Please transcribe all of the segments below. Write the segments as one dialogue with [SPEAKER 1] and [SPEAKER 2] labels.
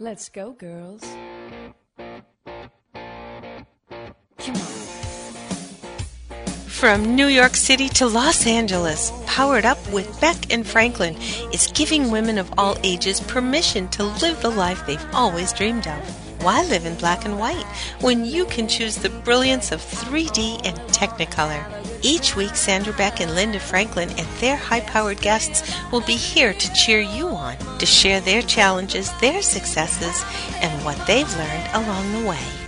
[SPEAKER 1] Let's go, girls. Come on.
[SPEAKER 2] From New York City to Los Angeles, Powered Up with Beck and Franklin is giving women of all ages permission to live the life they've always dreamed of. Why live in black and white when you can choose the brilliance of 3D and Technicolor? Each week, Sandra Beck and Linda Franklin and their high powered guests will be here to cheer you on, to share their challenges, their successes, and what they've learned along the way.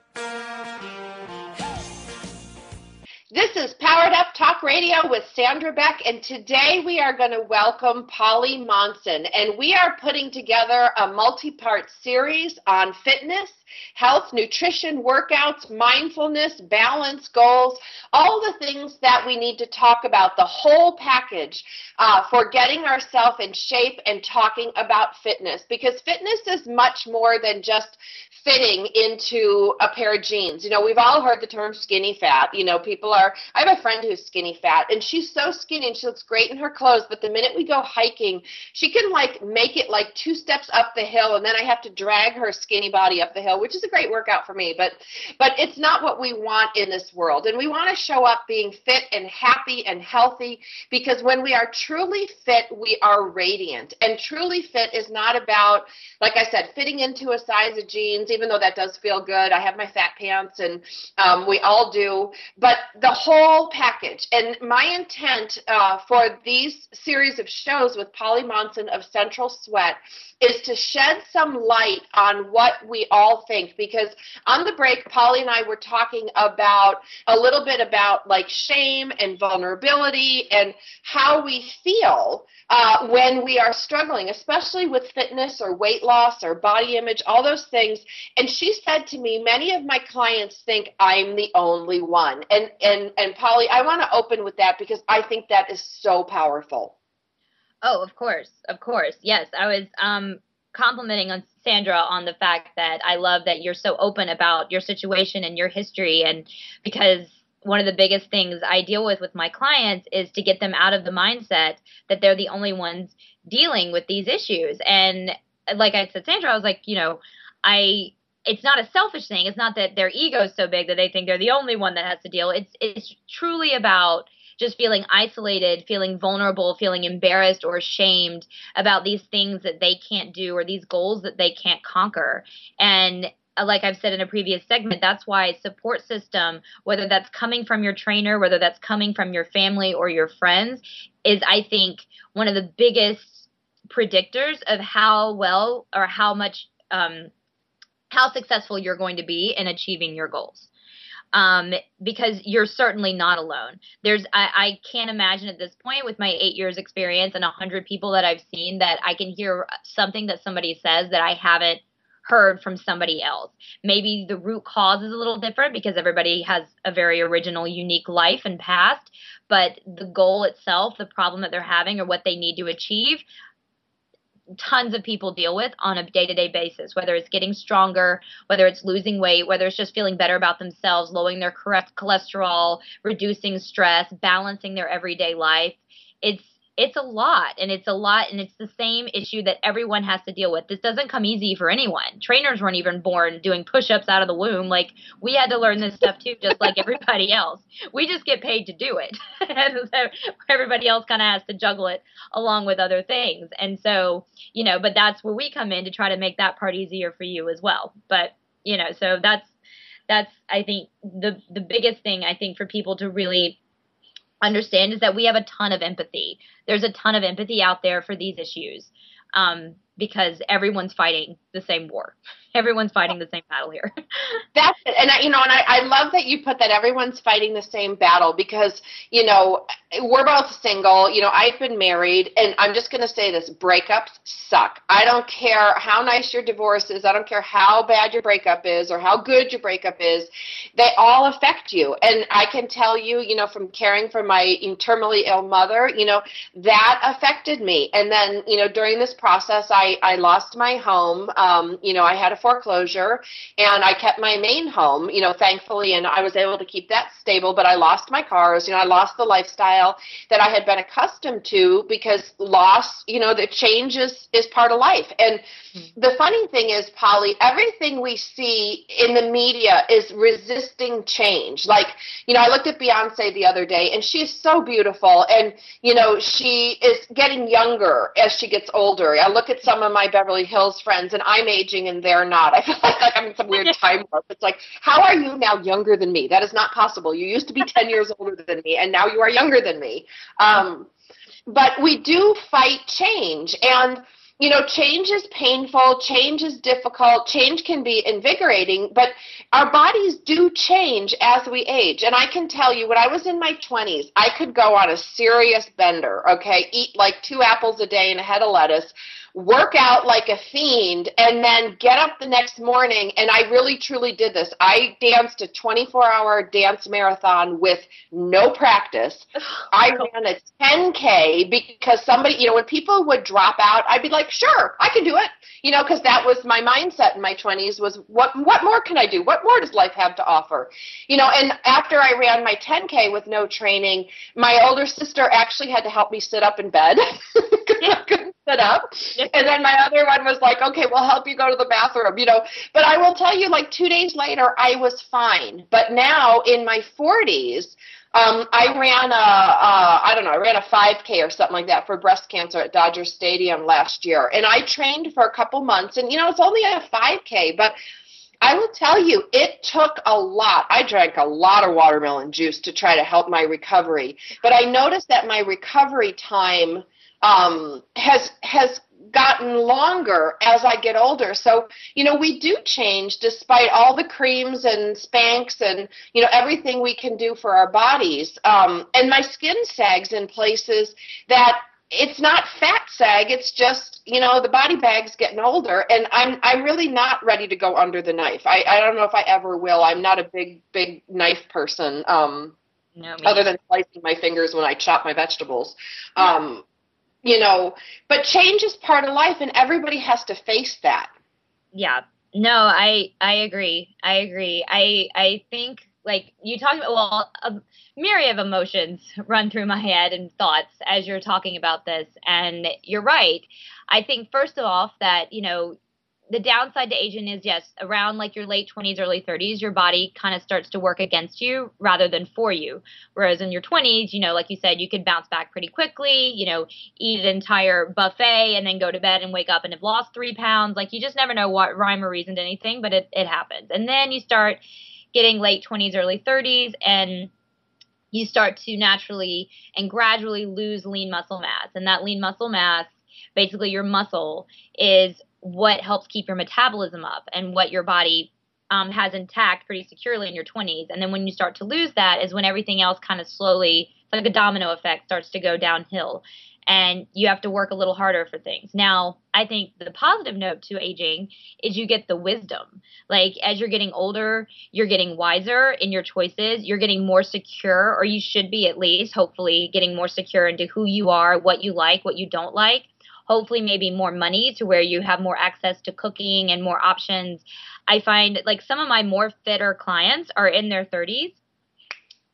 [SPEAKER 3] This is Powered Up Talk Radio with Sandra Beck, and today we are going to welcome Polly Monson, and we are putting together a multi-part series on fitness, health, nutrition, workouts, mindfulness, balance, goals, all the things that we need to talk about, the whole package uh, for getting ourselves in shape and talking about fitness, because fitness is much more than just fitting into a pair of jeans. You know, we've all heard the term skinny fat. You know, people are, I have a friend who's skinny fat and she's so skinny and she looks great in her clothes, but the minute we go hiking, she can like make it like two steps up the hill and then I have to drag her skinny body up the hill, which is a great workout for me, but but it's not what we want in this world. And we want to show up being fit and happy and healthy because when we are truly fit, we are radiant. And truly fit is not about like I said, fitting into a size of jeans even though that does feel good. I have my fat pants, and um, we all do. But the whole package. And my intent uh, for these series of shows with Polly Monson of Central Sweat is to shed some light on what we all think. Because on the break polly and i were talking about a little bit about like shame and vulnerability and how we feel uh, when we are struggling especially with fitness or weight loss or body image all those things. And she said to me many of my clients think i'm the only one. And and and polly i want to open with that because i think that is so powerful
[SPEAKER 4] Oh, of course, of course. Yes, I was um, complimenting on Sandra on the fact that I love that you're so open about your situation and your history, and because one of the biggest things I deal with with my clients is to get them out of the mindset that they're the only ones dealing with these issues. And like I said, Sandra, I was like, you know, I it's not a selfish thing. It's not that their ego is so big that they think they're the only one that has to deal. It's it's truly about just feeling isolated, feeling vulnerable, feeling embarrassed or ashamed about these things that they can't do or these goals that they can't conquer. And uh, like I've said in a previous segment, that's why support system, whether that's coming from your trainer, whether that's coming from your family or your friends, is I think one of the biggest predictors of how well or how much um, how successful you're going to be in achieving your goals um, because you're certainly not alone. There's, I, I can't imagine at this point with my eight years experience and a hundred people that I've seen that I can hear something that somebody says that I haven't heard from somebody else. Maybe the root cause is a little different because everybody has a very original, unique life and past, but the goal itself, the problem that they're having or what they need to achieve, tons of people deal with on a day to day basis, whether it's getting stronger, whether it's losing weight, whether it's just feeling better about themselves, lowering their correct cholesterol, reducing stress, balancing their everyday life. It's it's a lot and it's a lot and it's the same issue that everyone has to deal with. This doesn't come easy for anyone. Trainers weren't even born doing push-ups out of the womb. Like we had to learn this stuff too just like everybody else. We just get paid to do it. Everybody else kind of has to juggle it along with other things. And so you know but that's where we come in to try to make that part easier for you as well. But you know so that's that's i think the the biggest thing i think for people to really understand is that we have a ton of empathy. There's a ton of empathy out there for these issues um, because everyone's fighting the same war. everyone's fighting the same battle here.
[SPEAKER 3] That's it. And I, you know, and I, I love that you put that everyone's fighting the same battle because, you know, we're both single. You know, I've been married and I'm just going to say this, breakups suck. I don't care how nice your divorce is. I don't care how bad your breakup is or how good your breakup is. They all affect you. And I can tell you, you know, from caring for my terminally ill mother, you know, that affected me. And then, you know, during this process, I, I lost my home. Um, you know, I had a foreclosure and I kept my main home, you know, thankfully, and I was able to keep that stable, but I lost my cars, you know, I lost the lifestyle that I had been accustomed to because loss, you know, the change is, is part of life. And the funny thing is, Polly, everything we see in the media is resisting change. Like, you know, I looked at Beyonce the other day and she is so beautiful and, you know, she is getting younger as she gets older. I look at some of my Beverly Hills friends and I'm aging and they're not. I feel like, like I'm in some weird time warp. It's like, how are you now younger than me? That is not possible. You used to be 10 years older than me and now you are younger than me. Um, but we do fight change and you know, change is painful, change is difficult, change can be invigorating, but our bodies do change as we age. And I can tell you, when I was in my 20s, I could go on a serious bender, okay, eat like two apples a day and a head of lettuce work out like a fiend, and then get up the next morning. And I really truly did this. I danced a 24 hour dance marathon with no practice. I ran a 10K because somebody, you know, when people would drop out, I'd be like, sure, I can do it. You know, because that was my mindset in my 20s was what what more can I do? What more does life have to offer? You know, and after I ran my 10K with no training, my older sister actually had to help me sit up in bed. I couldn't sit up. And then my other one was like, okay, we'll help you go to the bathroom, you know. But I will tell you, like two days later, I was fine. But now in my 40s, um, I ran a, don't know, I ran a 5K or something like that for breast cancer at Dodger Stadium last year. And I trained for a couple months. And, you know, it's only a 5K, but I will tell you, it took a lot. I drank a lot of watermelon juice to try to help my recovery. But I noticed that my recovery time um, has has gotten longer as I get older. So, you know, we do change despite all the creams and Spanx and, you know, everything we can do for our bodies. Um, and my skin sags in places that it's not fat sag, it's just, you know, the body bag's getting older and I'm I'm really not ready to go under the knife. I, I don't know if I ever will. I'm not a big, big knife person. Um no, other than slicing my fingers when I chop my vegetables. Um, you know, but change is part of life and everybody has to face that.
[SPEAKER 4] Yeah. No, I I agree. I agree. I I think like you talked about well a myriad of emotions run through my head and thoughts as you're talking about this and you're right. I think first of all that, you know, the downside to aging is yes, around like your late 20s, early 30s, your body kind of starts to work against you rather than for you. Whereas in your 20s, you know, like you said, you could bounce back pretty quickly, you know, eat an entire buffet and then go to bed and wake up and have lost three pounds. Like you just never know what rhyme or reason to anything, but it, it happens. And then you start getting late 20s, early 30s, and you start to naturally and gradually lose lean muscle mass. And that lean muscle mass basically your muscle is what helps keep your metabolism up and what your body um, has intact pretty securely in your 20s. And then when you start to lose that is when everything else kind of slowly, like a domino effect, starts to go downhill. And you have to work a little harder for things. Now, I think the positive note to aging is you get the wisdom. Like, as you're getting older, you're getting wiser in your choices. You're getting more secure, or you should be at least, hopefully, getting more secure into who you are, what you like, what you don't like hopefully maybe more money to where you have more access to cooking and more options. I find like some of my more fitter clients are in their 30s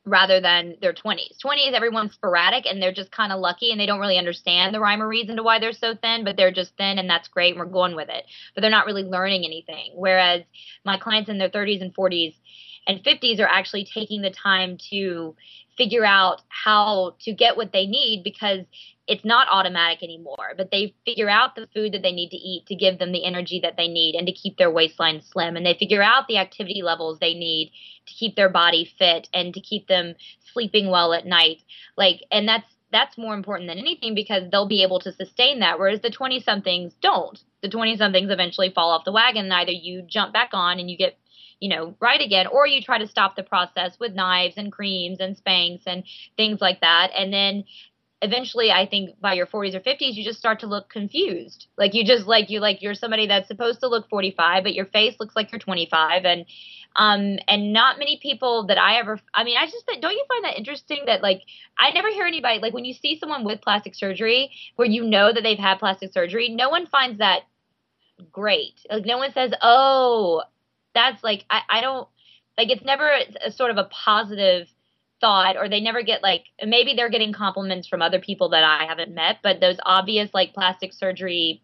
[SPEAKER 4] rather than their 20s. 20s, everyone's sporadic and they're just kind of lucky and they don't really understand the rhyme or reason to why they're so thin, but they're just thin and that's great and we're going with it. But they're not really learning anything. Whereas my clients in their 30s and 40s and 50s are actually taking the time to figure out how to get what they need because it's not automatic anymore, but they figure out the food that they need to eat to give them the energy that they need and to keep their waistline slim. And they figure out the activity levels they need to keep their body fit and to keep them sleeping well at night. Like, and that's that's more important than anything because they'll be able to sustain that whereas the 20 somethings don't the 20 somethings eventually fall off the wagon and either you jump back on and you get you know right again or you try to stop the process with knives and creams and Spanx and things like that and then eventually i think by your 40s or 50s you just start to look confused like you just like you like you're somebody that's supposed to look 45 but your face looks like you're 25 and um, and not many people that I ever, I mean, I just, don't you find that interesting that like, I never hear anybody, like when you see someone with plastic surgery where you know that they've had plastic surgery, no one finds that great. Like no one says, oh, that's like, I, I don't, like it's never a, a sort of a positive thought or they never get like maybe they're getting compliments from other people that I haven't met but those obvious like plastic surgery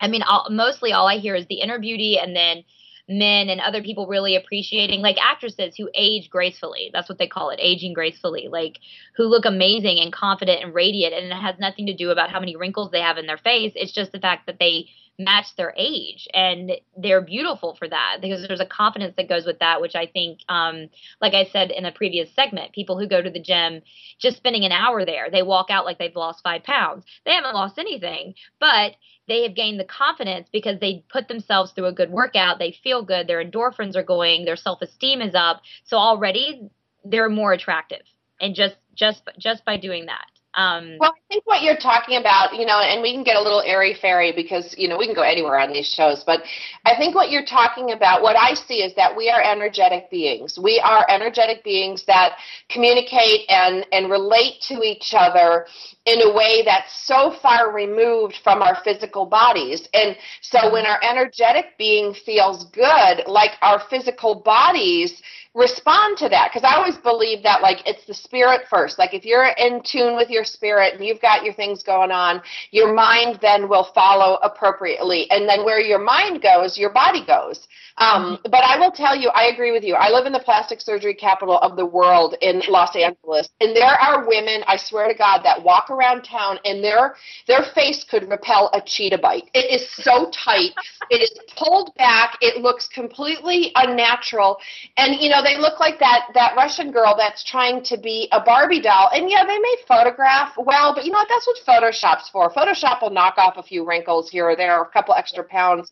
[SPEAKER 4] I mean all, mostly all I hear is the inner beauty and then men and other people really appreciating like actresses who age gracefully. That's what they call it aging gracefully like who look amazing and confident and radiant and it has nothing to do about how many wrinkles they have in their face. It's just the fact that they match their age and they're beautiful for that because there's a confidence that goes with that which i think um, like i said in a previous segment people who go to the gym just spending an hour there they walk out like they've lost five pounds they haven't lost anything but they have gained the confidence because they put themselves through a good workout. They feel good. Their endorphins are going. Their self esteem is up. So already they're more attractive, and just just just by doing that. Um,
[SPEAKER 3] well, I think what you're talking about, you know, and we can get a little airy fairy because, you know, we can go anywhere on these shows, but I think what you're talking about, what I see is that we are energetic beings. We are energetic beings that communicate and, and relate to each other in a way that's so far removed from our physical bodies. And so when our energetic being feels good, like our physical bodies, respond to that. Because i always believe that like it's the spirit first. Like if you're in tune with your spirit and you've got your things going on your mind then will follow appropriately. And then where your mind goes your body goes. Um, mm-hmm. but i will tell you i agree with you. I live in the plastic surgery capital of the world in los angeles. And there are women i swear to god that walk around town and their their face could repel a cheetah bite it is so tight it is pulled back it looks completely unnatural and you know they look like that that Russian girl that's trying to be a Barbie doll. And yeah, they may photograph well, but you know what? That's what Photoshop's for. Photoshop will knock off a few wrinkles here or there, a couple extra pounds.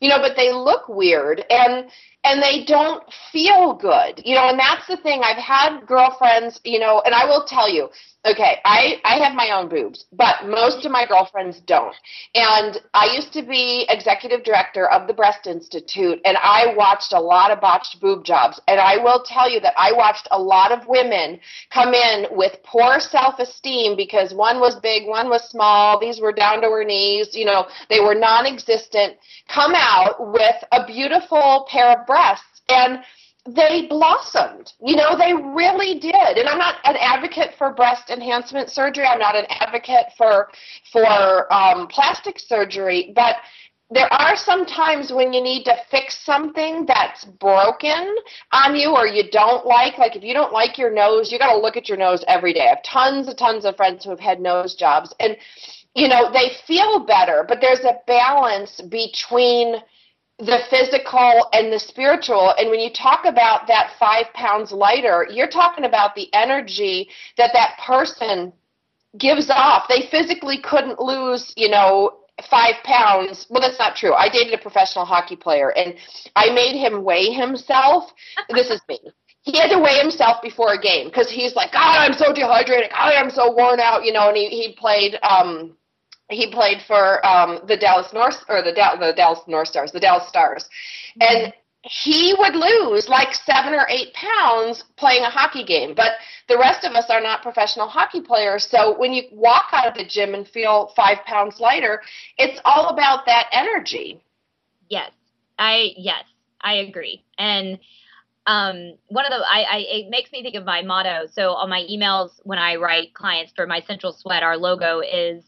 [SPEAKER 3] You know, but they look weird and and they don't feel good. You know, and that's the thing. I've had girlfriends, you know, and I will tell you, okay, I, I have my own boobs, but most of my girlfriends don't. And I used to be executive director of the Breast Institute, and I watched a lot of botched boob jobs. And I will tell you that I watched a lot of women come in with poor self esteem because one was big, one was small, these were down to her knees, you know, they were non existent, come out with a beautiful pair of And they blossomed. You know, they really did. And I'm not an advocate for breast enhancement surgery. I'm not an advocate for for um, plastic surgery, but there are some times when you need to fix something that's broken on you or you don't like. Like if you don't like your nose, you got to look at your nose every day. I have tons and tons of friends who have had nose jobs, and you know they feel better, but there's a balance between the physical and the spiritual. And when you talk about that five pounds lighter, you're talking about the energy that that person gives off. They physically couldn't lose, you know, five pounds. Well, that's not true. I dated a professional hockey player and I made him weigh himself. this is me. He had to weigh himself before a game because he's like, God, I'm so dehydrated. God, I'm so worn out, you know, and he, he played, um, he played for um, the Dallas North or the, da- the Dallas North Stars, the Dallas Stars, mm-hmm. and he would lose like seven or eight pounds playing a hockey game. But the rest of us are not professional hockey players. So when you walk out of the gym and feel five pounds lighter, it's all about that energy.
[SPEAKER 4] Yes, I yes I agree, and um, one of the I, I it makes me think of my motto. So on my emails when I write clients for my Central Sweat, our logo is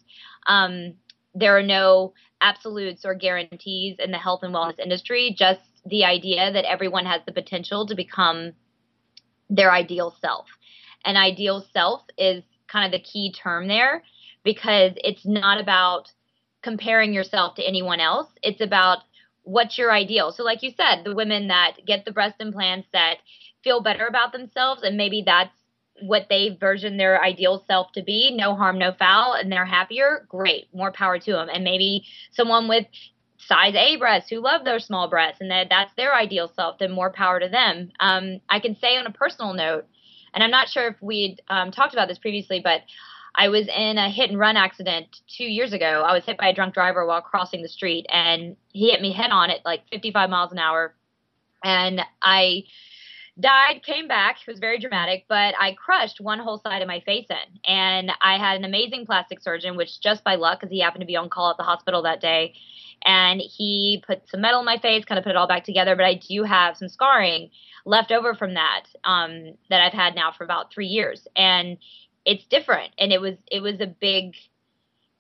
[SPEAKER 4] um, there are no absolutes or guarantees in the health and wellness industry, just the idea that everyone has the potential to become their ideal self. And ideal self is kind of the key term there because it's not about comparing yourself to anyone else. It's about what's your ideal. So, like you said, the women that get the breast implants that feel better about themselves, and maybe that's what they version their ideal self to be, no harm, no foul, and they're happier, great, more power to them. And maybe someone with size A breasts who love their small breasts and that that's their ideal self, then more power to them. Um, I can say on a personal note, and I'm not sure if we'd um, talked about this previously, but I was in a hit and run accident two years ago. I was hit by a drunk driver while crossing the street, and he hit me head on at like 55 miles an hour. And I died, came back. It was very dramatic, but I crushed one whole side of my face in. And I had an amazing plastic surgeon, which just by luck, because he happened to be on call at the hospital that day, and he put some metal in my face, kind of put it all back together. But I do have some scarring left over from that um, that I've had now for about three years, and it's different. And it was it was a big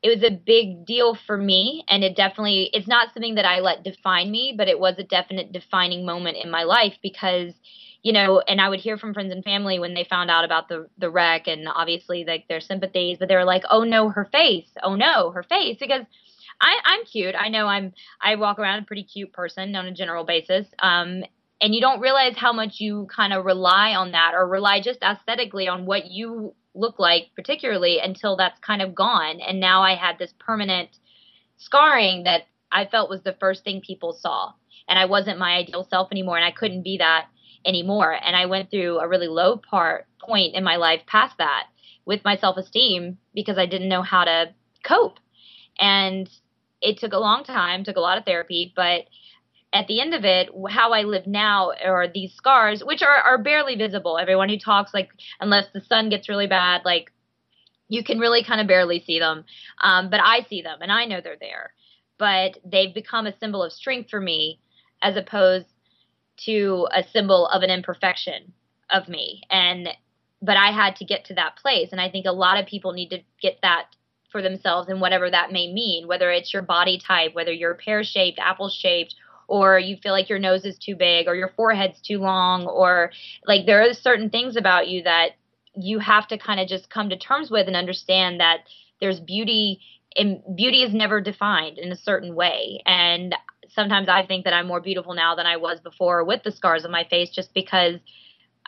[SPEAKER 4] it was a big deal for me and it definitely it's not something that I let define me, but it was a definite defining moment in my life because you know, and I would hear from friends and family when they found out about the the wreck and obviously like their sympathies, but they were like, "Oh no, her face. Oh no, her face." Because I I'm cute. I know I'm I walk around a pretty cute person on a general basis. Um and you don't realize how much you kind of rely on that or rely just aesthetically on what you look like particularly until that's kind of gone and now I had this permanent scarring that I felt was the first thing people saw and I wasn't my ideal self anymore and I couldn't be that anymore. And I went through a really low part point in my life past that with my self esteem because I didn't know how to cope. And it took a long time, took a lot of therapy, but at the end of it, how I live now are these scars, which are, are barely visible. Everyone who talks, like, unless the sun gets really bad, like, you can really kind of barely see them. Um, but I see them and I know they're there. But they've become a symbol of strength for me as opposed to a symbol of an imperfection of me. And but I had to get to that place. And I think a lot of people need to get that for themselves and whatever that may mean whether it's your body type whether you're pear shaped apple shaped or you feel like your nose is too big or your forehead's too long or like there are certain things about you that you have to kind of just come to terms with and understand that there's beauty and beauty is never defined in a certain way. And sometimes I think that I'm more beautiful now than I was before with the scars on my face just because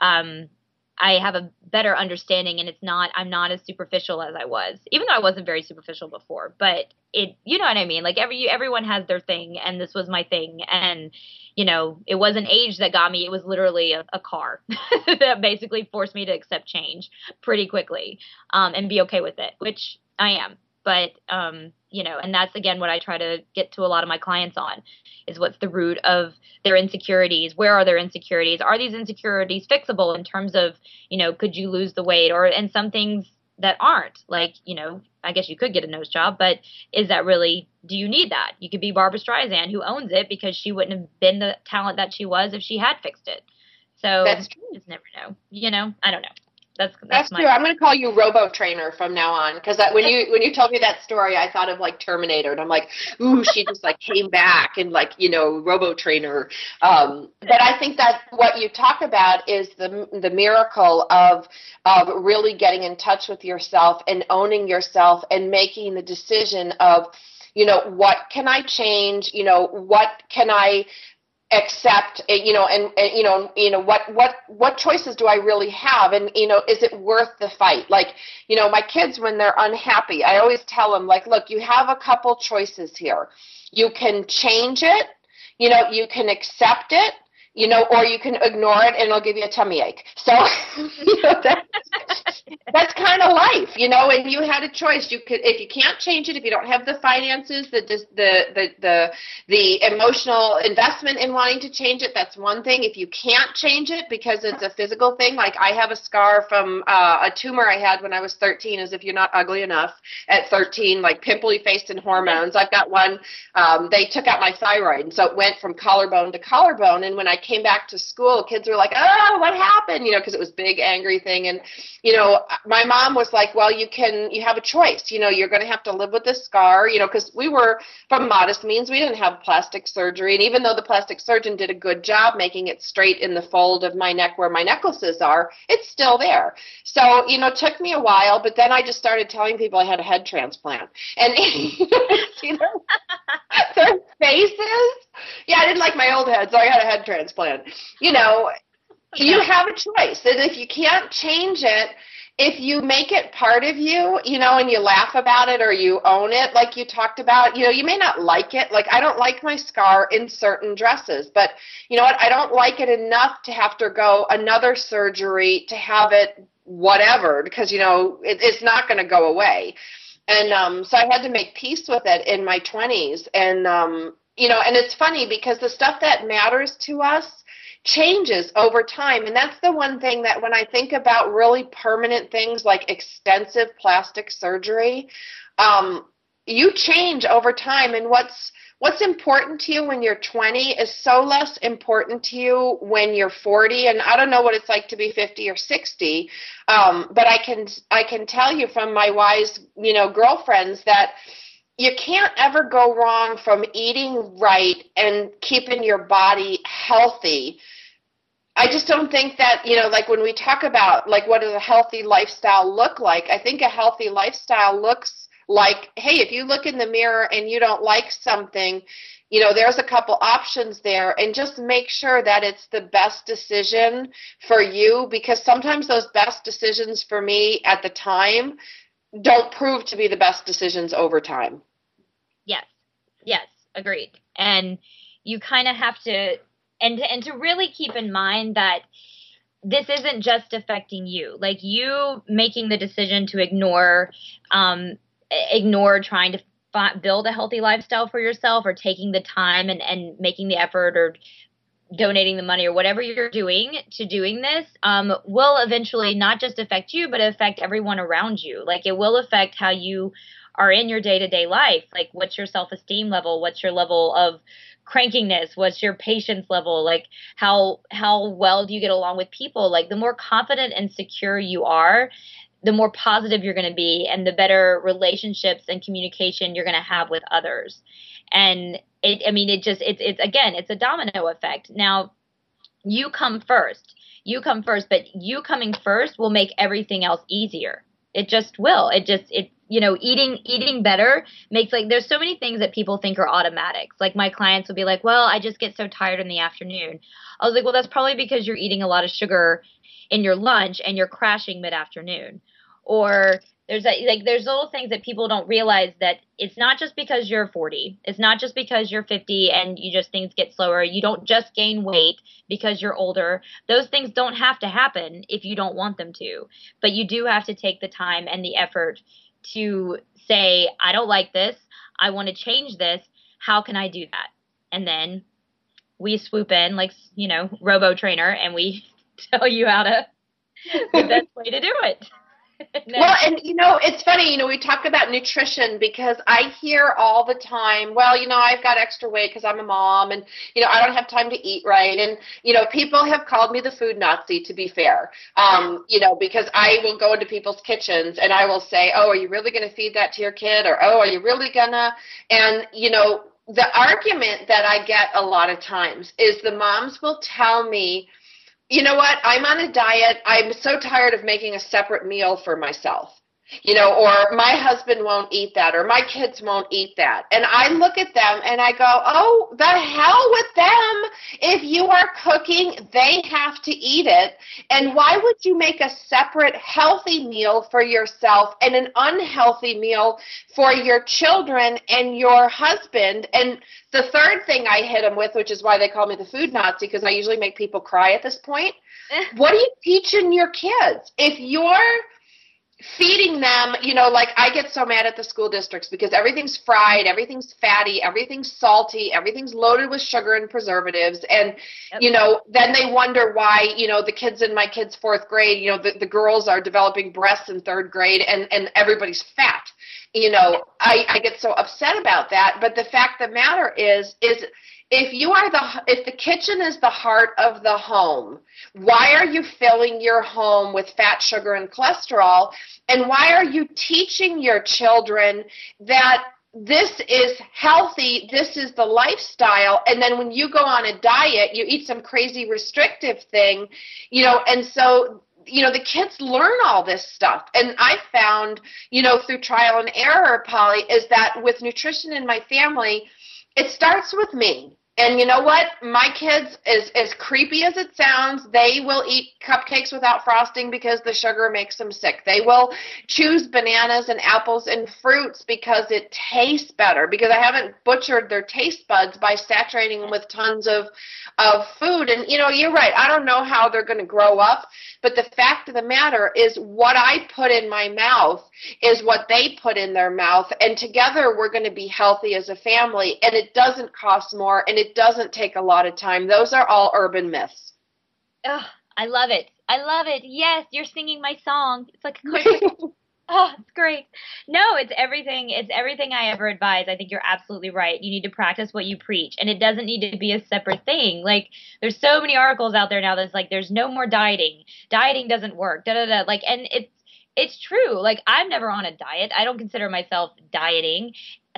[SPEAKER 4] um, I have a better understanding and it's not I'm not as superficial as I was. Even though I wasn't very superficial before, but it you know what I mean? Like every everyone has their thing and this was my thing and you know, it wasn't age that got me, it was literally a, a car that basically forced me to accept change pretty quickly um, and be okay with it, which I am but um, you know and that's again what i try to get to a lot of my clients on is what's the root of their insecurities? Where are their insecurities? Are these insecurities fixable in terms of you know could you lose the weight? Or and some things that aren't like you know i guess you could get a nose job but is that really do you need that? You could be barbra streisand who owns it because she wouldn't have been the talent that she was if she had fixed it. So
[SPEAKER 3] that's true.
[SPEAKER 4] just never know you know? I don't know that's that's,
[SPEAKER 3] that's true. I'm going to call you Robo Trainer from now on because when you when you told me that story, I thought of like Terminator, and I'm like, ooh, she just like came back and like you know Robo Trainer. Um, but I think that what you talk about is the the miracle of of really getting in touch with yourself and owning yourself and making the decision of you know what can i change you know what can i accept eh, you know and, and, you know you know what what what choices do i really have? And you know is it worth the fight? Like you know my kids when they're unhappy i always tell them like look you have a couple choices here. You can change it you know you can accept it you know, or you can ignore it and it'll give you a tummy ache. So, you know, that's, that's kind of life, you know, and you had a choice. You could, if you can't change it, if you don't have the finances, the, the, the, the, the emotional investment in wanting to change it, that's one thing. If you can't change it because it's a physical thing, like I have a scar from uh, a tumor I had when I was 13, as if you're not ugly enough at 13, like pimply faced and hormones. I've got one, um, they took out my thyroid. And so it went from collarbone to collarbone. And when I came back to school, kids were like, "Oh, what happened?" You know, because it was big angry thing. And you know, my mom was like, "Well, you can, you have a choice. You know, you're going to have to live with this scar. You know, because we were from modest means, we didn't have plastic surgery, and even though the plastic surgeon did a good job making it straight in the fold of my neck where my necklaces are, it's still there. So you know, it took me a while, but then I just started telling people I had a head transplant, and you know, their faces. Yeah, I didn't like my old head, so I had a head transplant. You know, you have a choice. And if you can't change it, if you make it part of you, you know, and you laugh about it or you own it, like you talked about, you know, you may not like it. Like, I don't like my scar in certain dresses, but you know what? I don't like it enough to have to go another surgery to have it whatever because, you know, it, it's not going to go away. And um, so I had to make peace with it in my 20s. And, um, you know, and it's funny because the stuff that matters to us, changes over time. And that's the one thing that when I think about really permanent things like extensive plastic surgery, um, you change over time. And what's what's important to you when you're 20 is so less important to you when you're 40 and i don't know what it's like to be 50 or 60 um, but i can i can tell you from my wise you know girlfriends that you can't ever go wrong from eating right and keeping your body healthy I just don't think that, you know, like when we talk about like what does a healthy lifestyle look like, I think a healthy lifestyle looks like, hey, if you look in the mirror and you don't like something, you know, there's a couple options there and just make sure that it's the best decision for you because sometimes those best decisions for me at the time don't prove to be the best decisions over time.
[SPEAKER 4] Yes. Agreed. And you kind of have to and and to really keep in mind that this isn't just affecting you like you making the decision to ignore um ignore trying to build a healthy lifestyle for yourself or taking the time and and making the effort or donating the money or whatever you're doing to doing this um, will eventually not just affect you but affect everyone around you like it will affect how you are in your day-to-day life like what's your self-esteem level? What's your level of crankiness? What's your patience level? Like how how well do you get along with people? Like the more confident and secure you are the more positive you're going to be and the better relationships and communication you're going to have with others. And it i mean it just it's it's again it's a domino effect. Now you come first. You come first but you coming first will make everything else easier. It just will. It just it you know eating eating better makes like there's so many things that people think are automatics. Like my clients will be like well i just get so tired in the afternoon. I was like well that's probably because you're eating a lot of sugar in your lunch and you're crashing mid afternoon or there's like there's little things that people don't realize that it's not just because you're 40 it's not just because you're 50 and you just things get slower. You don't just gain weight because you're older. Those things don't have to happen if you don't want them to. But you do have to take the time and the effort to say, I don't like this. I want to change this. How can I do that? And then we swoop in like, you know, robo trainer and we tell you how to the best way to do it.
[SPEAKER 3] well, and you know, it's funny, you know, we talk about nutrition because I hear all the time, well, you know, I've got extra weight because I'm a mom and, you know, I don't have time to eat right. And, you know, people have called me the food Nazi, to be fair, um, you know, because I will go into people's kitchens and I will say, oh, are you really going to feed that to your kid? Or, oh, are you really going to? And, you know, the argument that I get a lot of times is the moms will tell me, you know what? I'm on a diet. I'm so tired of making a separate meal for myself. You know, or my husband won't eat that, or my kids won't eat that. And I look at them and I go, oh, the hell with them. If you are cooking, they have to eat it. And why would you make a separate healthy meal for yourself and an unhealthy meal for your children and your husband? And the third thing I hit them with, which is why they call me the food Nazi, because I usually make people cry at this point. what are you teaching your kids? If you're feeding them, you know, like I get so mad at the school districts because everything's fried, everything's fatty, everything's salty, everything's loaded with sugar and preservatives. And, yep. you know, then they wonder why, you know, the kids in my kids' fourth grade, you know, the, the girls are developing breasts in third grade and, and everybody's fat. You know, I, I get so upset about that. But the fact of the matter is, is if you are the if the kitchen is the heart of the home why are you filling your home with fat sugar and cholesterol? And why are you teaching your children that this is healthy this is the lifestyle? And then when you go on a diet you eat some crazy restrictive thing you know and so you know the kids learn all this stuff. And i found you know through trial and error polly is that with nutrition in my family it starts with me And you know what? My kids, as as creepy as it sounds, they will eat cupcakes without frosting because the sugar makes them sick. They will choose bananas and apples and fruits because it tastes better. Because I haven't butchered their taste buds by saturating them with tons of of food. And you know, you're right. I don't know how they're going to grow up, but the fact of the matter is, what I put in my mouth is what they put in their mouth, and together we're going to be healthy as a family. And it doesn't cost more, and it doesn't take a lot of time. Those are all urban myths.
[SPEAKER 4] Oh, I love it. I love it. Yes, you're singing my song. It's like. Oh, it's great. No, it's everything. It's everything I ever advise. I think you're absolutely right. You need to practice what you preach, and it doesn't need to be a separate thing. Like there's so many articles out there now that's like there's no more dieting. Dieting doesn't work. Da da da. Like, and it's it's true. Like I'm never on a diet. I don't consider myself dieting.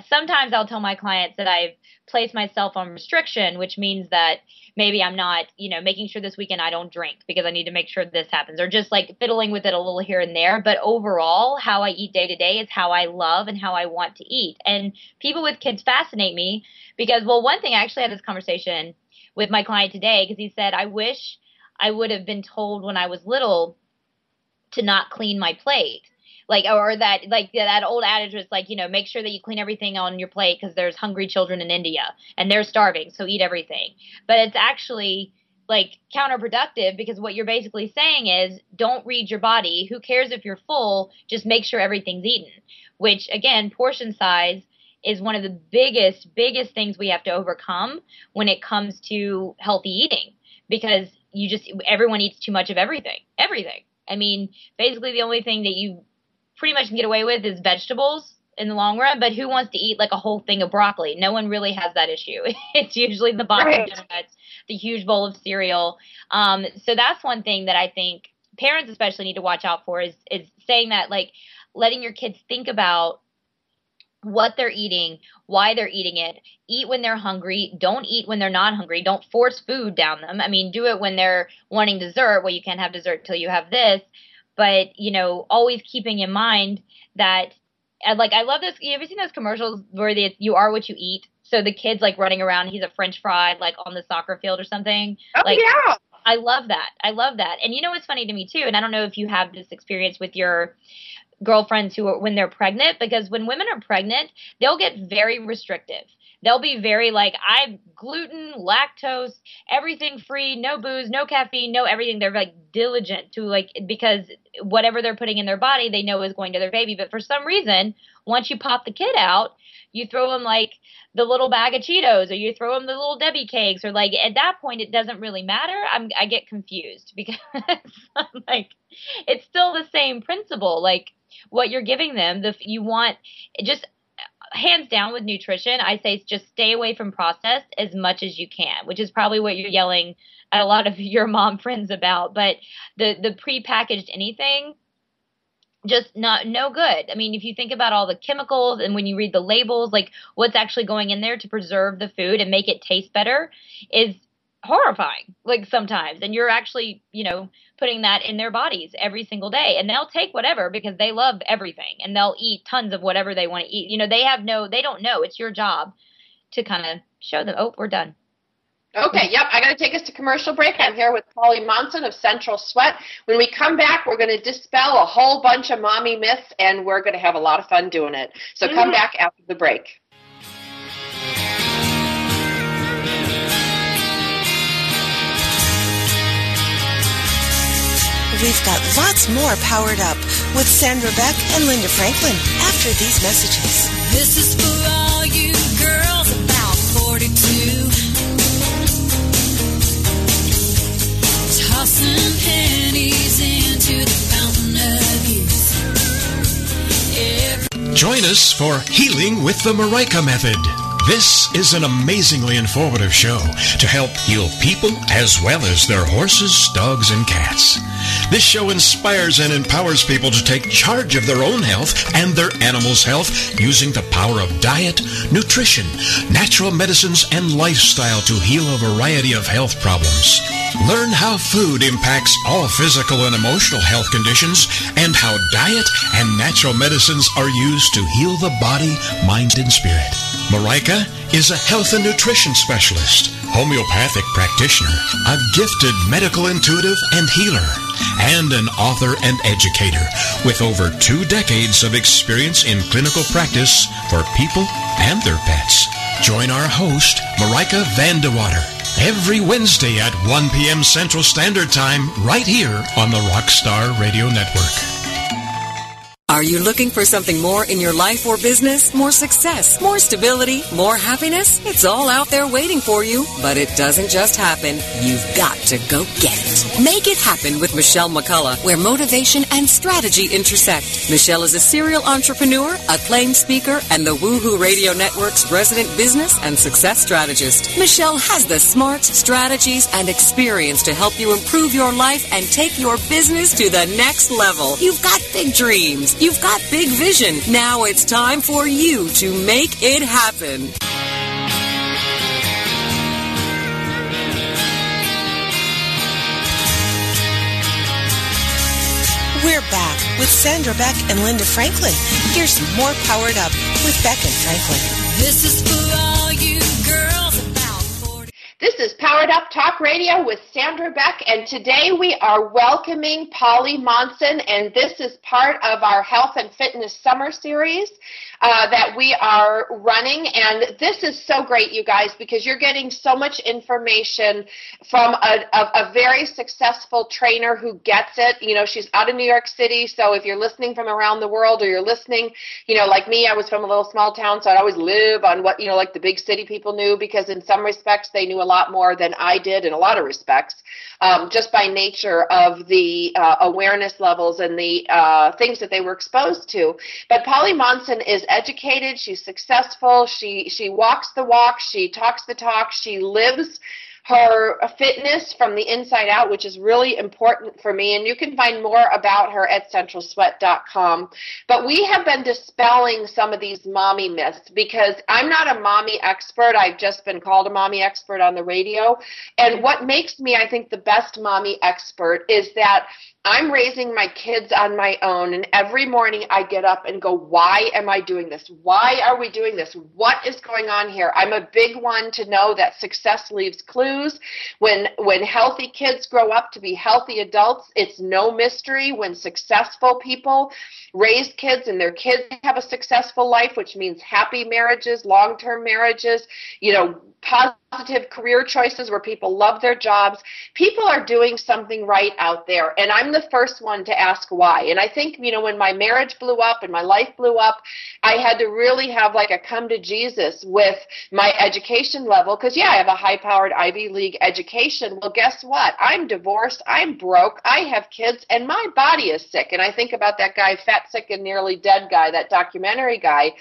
[SPEAKER 4] Sometimes I'll tell my clients that I've placed myself on restriction, which means that maybe I'm not, you know, making sure this weekend I don't drink because I need to make sure this happens or just like fiddling with it a little here and there. But overall, how I eat day to day is how I love and how I want to eat. And people with kids fascinate me because, well, one thing I actually had this conversation with my client today because he said, I wish I would have been told when I was little to not clean my plate like or that like that old adage was like you know make sure that you clean everything on your plate because there's hungry children in India and they're starving so eat everything. But it's actually like counterproductive because what you're basically saying is don't read your body. Who cares if you're full? Just make sure everything's eaten which again portion size is one of the biggest biggest things we have to overcome when it comes to healthy eating because you just everyone eats too much of everything everything. I mean, basically the only thing that you pretty much can get away with is vegetables in the long run, but who wants to eat like a whole thing of broccoli? No one really has that issue. it's usually the box right. of donuts, the huge bowl of cereal. Um, so that's one thing that I think parents especially need to watch out for is is saying that like letting your kids think about what they're eating, why they're eating it. Eat when they're hungry. Don't eat when they're not hungry. Don't force food down them. I mean, do it when they're wanting dessert. Well, you can't have dessert until you have this but you know, always keeping in mind that like I love this. You ever seen those commercials where the you are what you eat? So the kid's like running around, he's a French fry like on the soccer field or something.
[SPEAKER 3] Oh
[SPEAKER 4] like,
[SPEAKER 3] yeah.
[SPEAKER 4] I love that. I love that. And you know what's funny to me too, and I don't know if you have this experience with your girlfriends who are when they're pregnant because when women are pregnant, they'll get very restrictive they'll be very like I'm gluten, lactose, everything free, no booze, no caffeine, no everything. They're like diligent to like because whatever they're putting in their body, they know is going to their baby. But for some reason, once you pop the kid out, you throw them like the little bag of Cheetos or you throw them the little Debbie cakes or like at that point it doesn't really matter. I'm I get confused because like it's still the same principle. Like what you're giving them, the you want just hands down with nutrition, I say just stay away from processed as much as you can, which is probably what you're yelling at a lot of your mom friends about. But the the prepackaged anything, just not no good. I mean, if you think about all the chemicals and when you read the labels, like what's actually going in there to preserve the food and make it taste better is horrifying like sometimes and you're actually you know putting that in their bodies every single day and they'll take whatever because they love everything and they'll eat tons of whatever they want to eat you know they have no they don't know it's your job to kind of show them oh we're done
[SPEAKER 3] Okay, yep, I got to take us to commercial break. I'm here with Polly Monson of Central Sweat. When we come back, we're going to dispel a whole bunch of mommy myths, and we're going to have a lot of fun doing it. So come mm-hmm. back after the break.
[SPEAKER 2] We've got lots more powered up with Sandra Beck and Linda Franklin after these messages.
[SPEAKER 5] This is for all you girls about 42. Tossing pennies into the fountain of youth.
[SPEAKER 6] Join us for Healing with the Marika Method. This is an amazingly informative show to help heal people as well as their horses, dogs, and cats. This show inspires and empowers people to take charge of their own health and their animals' health using the power of diet, nutrition, natural medicines, and lifestyle to heal a variety of health problems. Learn how food impacts all physical and emotional health conditions and how diet and natural medicines are used to heal the body, mind, and spirit. Marika is a health and nutrition specialist, homeopathic practitioner, a gifted medical intuitive and healer, and an author and educator with over two decades of experience in clinical practice for people and their pets. Join our host, Marika Vandewater, every Wednesday at 1 p.m. Central Standard Time right here on the Rockstar Radio Network.
[SPEAKER 7] Are you looking for something more in your life or business? More success, more stability, more happiness? It's all out there waiting for you, but it doesn't just happen. You've got to go get it. Make it happen with Michelle McCullough, where motivation and strategy intersect. Michelle is a serial entrepreneur, acclaimed speaker, and the Woohoo Radio Network's resident business and success strategist. Michelle has the smarts, strategies, and experience to help you improve your life and take your business to the next level. You've got big dreams. You've got big vision. Now it's time for you to make it happen.
[SPEAKER 2] We're back with Sandra Beck and Linda Franklin. Here's more Powered Up with Beck and Franklin.
[SPEAKER 5] This is for
[SPEAKER 3] This is Powered Up Talk Radio with Sandra Beck, and today we are welcoming Polly Monson, and this is part of our Health and Fitness Summer Series uh, that we are running. And this is so great, you guys, because you're getting so much information from a, a, a very successful trainer who gets it. You know, she's out of New York City, so if you're listening from around the world or you're listening, you know, like me, I was from a little small town, so I'd always live on what, you know, like the big city people knew, because in some respects they knew a lot more than I did in a lot of respects, um, just by nature of the uh, awareness levels and the uh, things that they were exposed to. But Polly Monson is educated, she's successful, she she walks the walk, she talks the talk, she lives her fitness from the inside out, which is really important for me. And you can find more about her at centralsweat.com. But we have been dispelling some of these mommy myths because I'm not a mommy expert. I've just been called a mommy expert on the radio. And what makes me, I think, the best mommy expert is that I'm raising my kids on my own, and every morning I get up and go, Why am I doing this? Why are we doing this? What is going on here? I'm a big one to know that success leaves clues. When when healthy kids grow up to be healthy adults, it's no mystery when successful people raise kids and their kids have a successful life, which means happy marriages, long term marriages, you know, positive career choices where people love their jobs. People are doing something right out there. And I'm the first one to ask why. And I think, you know, when my marriage blew up and my life blew up, I had to really have like a come to Jesus with my education level. Because, yeah, I have a high powered Ivy League education. Well, guess what? I'm divorced. I'm broke. I have kids and my body is sick. And I think about that guy, Fat, Sick, and Nearly Dead guy, that documentary guy,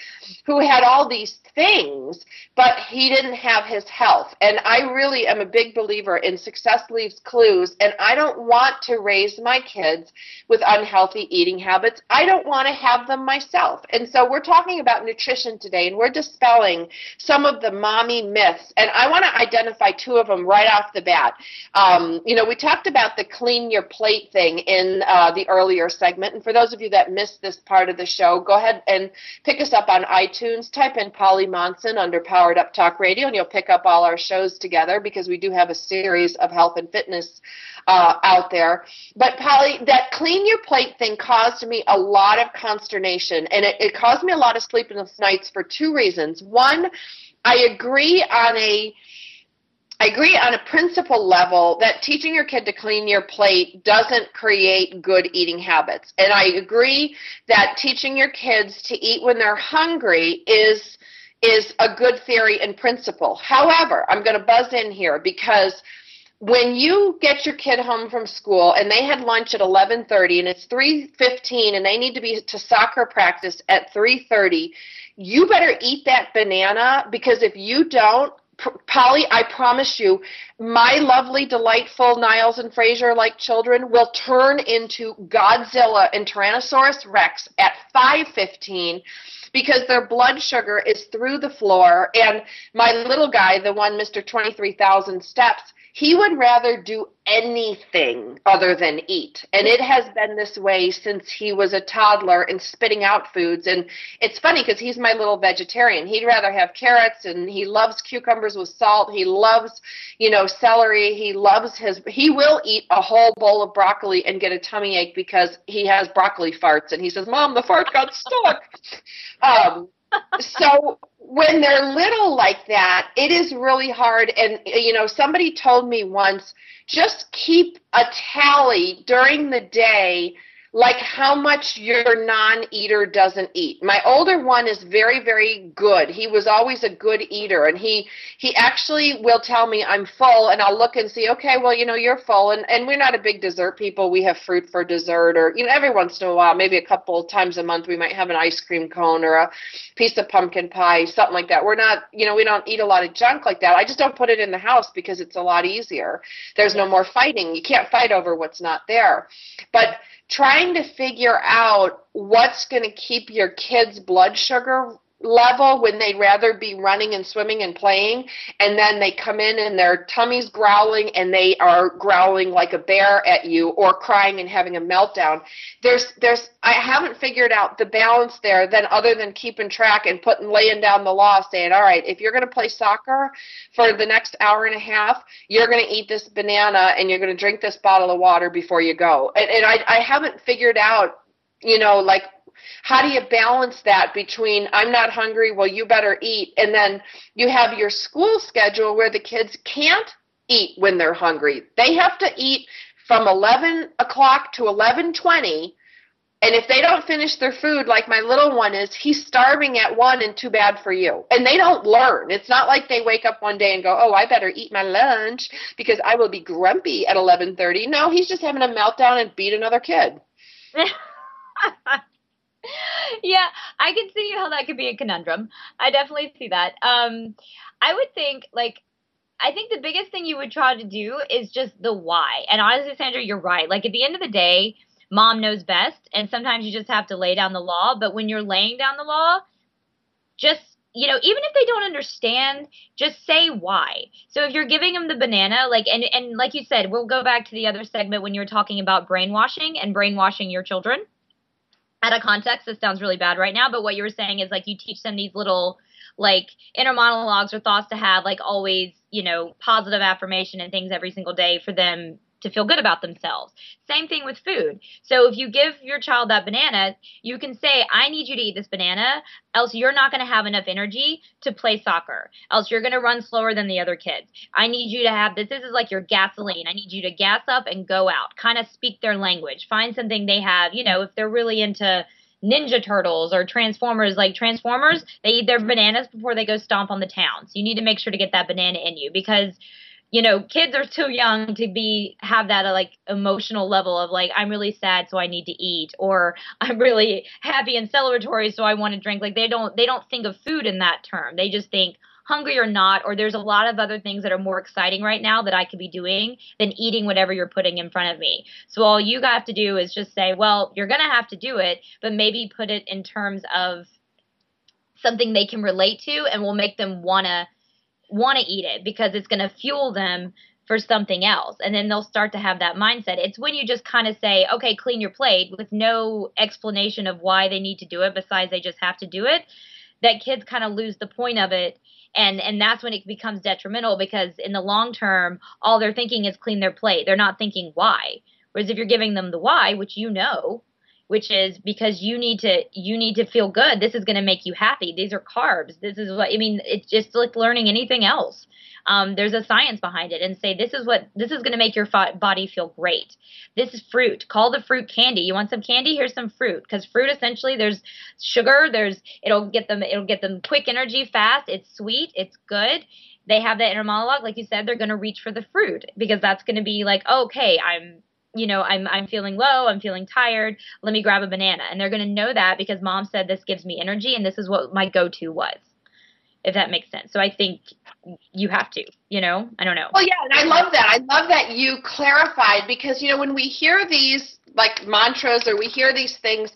[SPEAKER 3] who had all these things, but he didn't have his health. And I really am a big believer in success leaves clues. And I don't want to raise my kids with unhealthy eating habits. I don't want to have them myself. And so we're talking about nutrition today and we're dispelling some of the mommy myths. And I want to identify two of them right off the bat. Um, you know, we talked about the clean your plate thing in uh, the earlier segment. And for those of you that missed this part of the show, go ahead and pick us up on iTunes. Type in Polly Monson under Powered Up Talk Radio, and you'll pick up all our shows together because we do have a series of health and fitness uh, out there. But Polly, that clean your plate thing caused me a lot of consternation, and it, it caused me a lot of sleepless nights for two reasons. One, I agree on a I agree on a principle level that teaching your kid to clean your plate doesn't create good eating habits. And I agree that teaching your kids to eat when they're hungry is is a good theory and principle. However, I'm going to buzz in here because when you get your kid home from school and they had lunch at 11:30 and it's 3:15 and they need to be to soccer practice at 3:30, you better eat that banana because if you don't, Polly, I promise you, my lovely, delightful Niles and Frasier like children will turn into Godzilla and Tyrannosaurus Rex at 5:15 because their blood sugar is through the floor. And my little guy, the one Mr. 23,000 steps, he would rather do anything other than eat. And it has been this way since he was a toddler and spitting out foods. And it's funny because he's my little vegetarian. He'd rather have carrots and he loves cucumbers with salt. He loves, you know, celery. He loves his, he will eat a whole bowl of broccoli and get a tummy ache because he has broccoli farts. And he says, Mom, the fart got stuck. um, so when they're little like that, it is really hard. And, you know, somebody told me once just keep a tally during the day like how much your non-eater doesn't eat. My older one is very very good. He was always a good eater and he he actually will tell me I'm full and I'll look and see okay, well, you know, you're full and and we're not a big dessert people. We have fruit for dessert or you know, every once in a while, maybe a couple times a month we might have an ice cream cone or a piece of pumpkin pie, something like that. We're not, you know, we don't eat a lot of junk like that. I just don't put it in the house because it's a lot easier. There's no more fighting. You can't fight over what's not there. But trying to figure out what's going to keep your kids' blood sugar level when they'd rather be running and swimming and playing and then they come in and their tummy's growling and they are growling like a bear at you or crying and having a meltdown. There's there's i haven't figured out the balance there then other than keeping track and putting laying down the law saying all right if you're going to play soccer for the next hour and a half you're going to eat this banana and you're going to drink this bottle of water before you go. And, and i i haven't figured out you know like how do you balance that between I'm not hungry, well, you better eat, and then you have your school schedule where the kids can't eat when they're hungry. They have to eat from 11 o'clock to 11:20. And if they don't finish their food, like my little one is, he's starving at one and too bad for you. And they don't learn. It's not like they wake up one day and go, "Oh, I better eat my lunch because I will be grumpy at 11:30." No, he's just having a meltdown and beat another kid.
[SPEAKER 4] yeah, I can see how that could be a conundrum. I definitely see that. Um, I would think like I think the biggest thing you would try to do is just the why. And honestly, Sandra, you're right. Like at the end of the day, mom knows best, and sometimes you just have to lay down the law. But when you're laying down the law, just you know, even if they don't understand, just say why. So if you're giving them the banana, like and and like you said, we'll go back to the other segment when you were talking about brainwashing and brainwashing your children out of context, this sounds really bad right now, but what you were saying is like you teach them these little like inner monologues or thoughts to have like always, you know, positive affirmation and things every single day for them to feel good about themselves. Same thing with food. So if you give your child that banana, you can say, I need you to eat this banana, else you're not going to have enough energy to play soccer. Else you're going to run slower than the other kids. I need you to have this. This is like your gasoline. I need you to gas up and go out. Kind of speak their language. Find something they have, you know, if they're really into Ninja Turtles or Transformers, like Transformers, they eat their bananas before they go stomp on the town. So you need to make sure to get that banana in you because you know, kids are too young to be have that uh, like emotional level of like I'm really sad so I need to eat or I'm really happy and celebratory so I want to drink. Like they don't they don't think of food in that term. They just think hungry or not or there's a lot of other things that are more exciting right now that I could be doing than eating whatever you're putting in front of me. So all you have to do is just say, well, you're going to have to do it, but maybe put it in terms of something they can relate to and will make them want to want to eat it because it's going to fuel them for something else. And then they'll start to have that mindset. It's when you just kind of say, okay, clean your plate with no explanation of why they need to do it besides they just have to do it, that kids kind of lose the point of it. And and that's when it becomes detrimental because in the long term, all they're thinking is clean their plate. They're not thinking why. Whereas if you're giving them the why, which you know, which is because you need to you need to feel good. This is going to make you happy. These are carbs. This is what i mean it's just like learning anything else. Um, there's a science behind it and say this is what this is going to make your body feel great. This is fruit. Call the fruit candy. You want some candy? Here's some fruit. Because fruit essentially there's sugar there's it'll get them it'll get them quick energy fast it's sweet it's good. They have that inner monologue like you said they're going to reach for the fruit because that's going to be like okay i'm you know, I'm I'm feeling low, I'm feeling tired, let me grab a banana. And they're going to know that because mom said this gives me energy and this is what my go-to was. If that makes sense. So I think you have to. You know, I don't know.
[SPEAKER 3] Well, yeah, and I love that. I love that you clarified because you know when we hear these like mantras or we hear these things,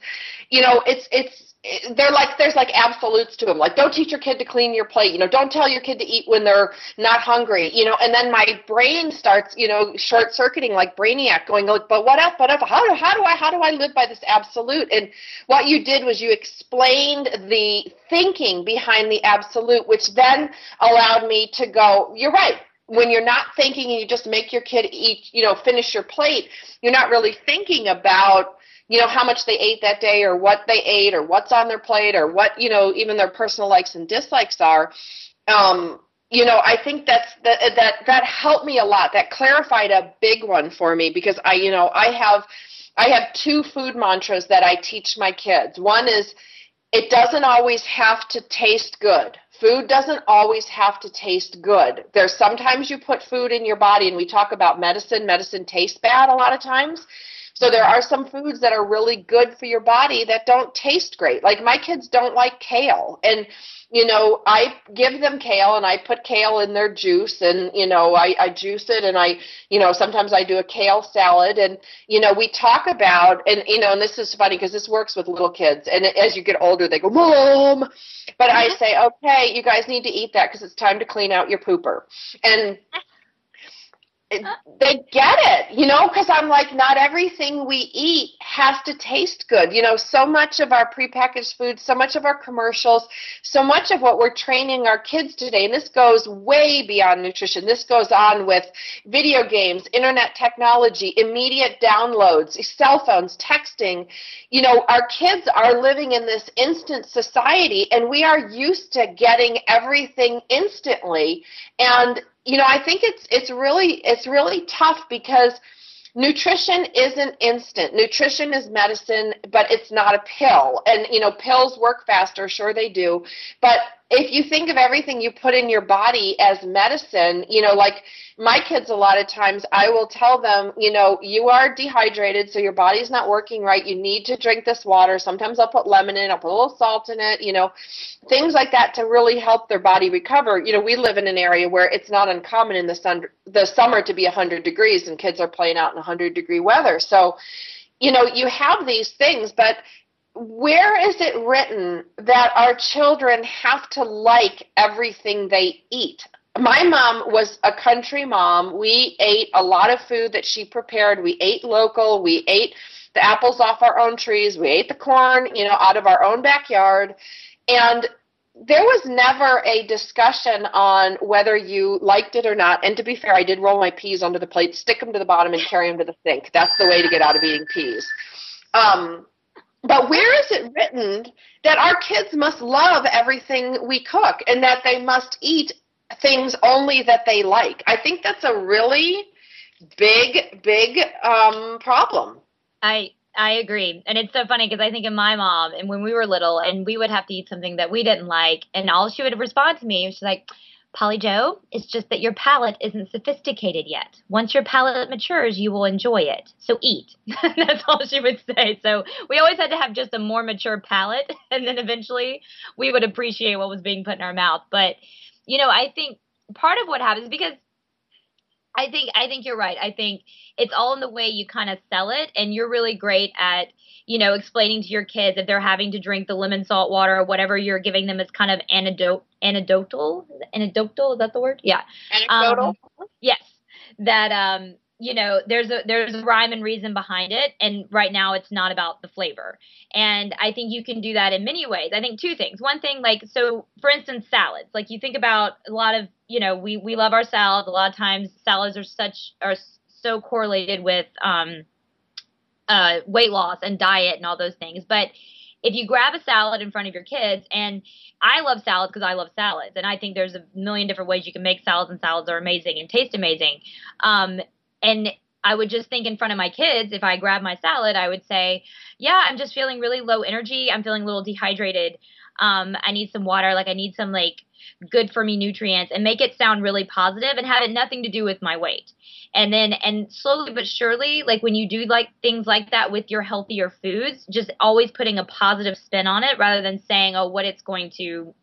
[SPEAKER 3] you know, it's it's they're like there's like absolutes to them like don't teach your kid to clean your plate. You know don't tell your kid to eat when they're not hungry you know. And then my brain starts you know short circuiting like brainiac going like but what else but if, how do how do i how do i live by this absolute? And what you did was you explained the thinking behind the absolute which then allowed me to go you're right. When you're not thinking and you just make your kid eat you know finish your plate you're not really thinking about you know how much they ate that day or what they ate or what's on their plate or what you know even their personal likes and dislikes are. Um you know i think that's that that that helped me a lot. That clarified a big one for me because i you know i have i have two food mantras that i teach my kids. One is it doesn't always have to taste good. Food doesn't always have to taste good. There's sometimes you put food in your body and we talk about medicine. Medicine tastes bad a lot of times so there are some foods that are really good for your body that don't taste great. Like my kids don't like kale. And you know, I give them kale and I put kale in their juice and, you know, I, I juice it and I, you know, sometimes I do a kale salad and, you know, we talk about, and, you know, and this is funny because this works with little kids. And as you get older, they go, Mom. But I mm-hmm. say, okay, you guys need to eat that because it's time to clean out your pooper. And they get it, you know, because I'm like, not everything we eat has to taste good. You know, so much of our prepackaged foods, so much of our commercials, so much of what we're training our kids today, and this goes way beyond nutrition. This goes on with video games, internet technology, immediate downloads, cell phones, texting. You know, our kids are living in this instant society, and we are used to getting everything instantly. And you know, I think it's it's really it's really tough because nutrition isn't instant. Nutrition is medicine, but it's not a pill. And you know, pills work faster, sure they do, but if you think of everything you put in your body as medicine, you know, like my kids a lot of times I will tell them, you know, you are dehydrated, so your body's not working right. You need to drink this water. Sometimes I'll put lemon in, I'll put a little salt in it, you know, things like that to really help their body recover. You know, we live in an area where it's not uncommon in the sun the summer to be 100 degrees and kids are playing out in 100 degree weather. So, you know, you have these things, but where is it written that our children have to like everything they eat? My mom was a country mom. We ate a lot of food that she prepared. We ate local. We ate the apples off our own trees. We ate the corn, you know, out of our own backyard. And there was never a discussion on whether you liked it or not. And to be fair, I did roll my peas under the plate, stick them to the bottom, and carry them to the sink. That's the way to get out of eating peas. Um, but where is it written that our kids must love everything we cook and that they must eat things only that they like? I think that's a really big, big um, problem.
[SPEAKER 4] I I agree, and it's so funny because I think of my mom, and when we were little, and we would have to eat something that we didn't like, and all she would respond to me, she's like, Polly Joe, it's just that your palate isn't sophisticated yet. Once your palate matures, you will enjoy it. So eat. That's all she would say. So we always had to have just a more mature palate, and then eventually we would appreciate what was being put in our mouth. But, you know, I think part of what happens because I think I think you're right. I think it's all in the way you kind of sell it, and you're really great at you know, explaining to your kids if they're having to drink the lemon salt water or whatever you're giving them is kind of anecdote, anecdotal, anecdotal. Is that the word? Yeah.
[SPEAKER 3] Anecdotal.
[SPEAKER 4] Um, yes. That um, you know, there's a there's a rhyme and reason behind it, and right now it's not about the flavor. And I think you can do that in many ways. I think two things. One thing, like so, for instance, salads. Like you think about a lot of, you know, we we love our salads. A lot of times, salads are such are so correlated with um uh, weight loss and diet and all those things. But if you grab a salad in front of your kids, and I love salads because I love salads, and I think there's a million different ways you can make salads, and salads are amazing and taste amazing. Um, and I would just think in front of my kids, if I grab my salad, I would say, Yeah, I'm just feeling really low energy. I'm feeling a little dehydrated. Um, I need some water. Like, I need some, like, good for me nutrients and make it sound really positive and have it nothing to do with my weight and then and slowly but surely like when you do like things like that with your healthier foods just always putting a positive spin on it rather than saying oh what it's going to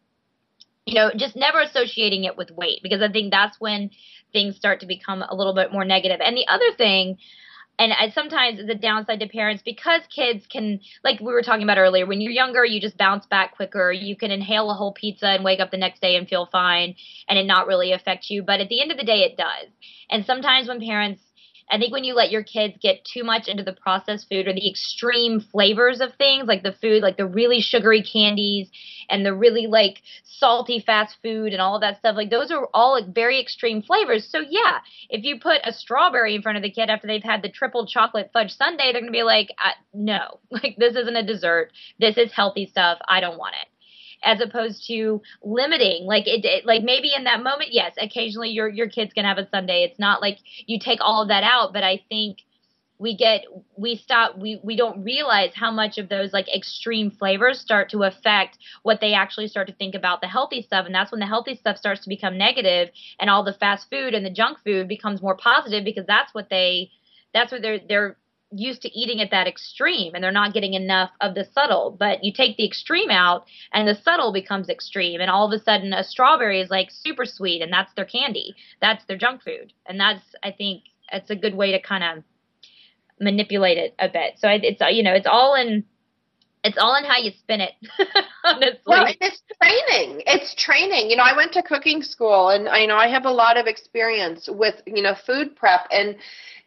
[SPEAKER 4] you know, just never associating it with weight because I think that's when things start to become a little bit more negative. And the other thing, and sometimes the downside to parents because kids can, like we were talking about earlier, when you're younger, you just bounce back quicker. You can inhale a whole pizza and wake up the next day and feel fine and it not really affect you. But at the end of the day, it does. And sometimes when parents I think when you let your kids get too much into the processed food or the extreme flavors of things, like the food, like the really sugary candies and the really like salty fast food and all of that stuff, like those are all like very extreme flavors. So yeah, if you put a strawberry in front of the kid after they've had the triple chocolate fudge sundae, they're gonna be like, uh, no, like this isn't a dessert. This is healthy stuff. I don't want it as opposed to limiting like it, it, like maybe in that moment yes occasionally your your kids can have a sundae. it's not like you take all of that out but i think we get we stop we we don't realize how much of those like extreme flavors start to affect what they actually start to think about the healthy stuff and that's when the healthy stuff starts to become negative and all the fast food and the junk food becomes more positive because that's what they that's what they're they're used to eating at that extreme and they're not getting enough of the subtle. But you take the extreme out and the subtle becomes extreme. And all of a sudden, a strawberry is like super sweet and that's their candy. That's their junk food. And that's, I think, it's a good way to kind of manipulate it a bit. So it's, you know, it's all in. It's all in how you spin it, honestly.
[SPEAKER 3] Well, it's training. It's training. You know, I went to cooking school, and I you know I have a lot of experience with you know food prep, and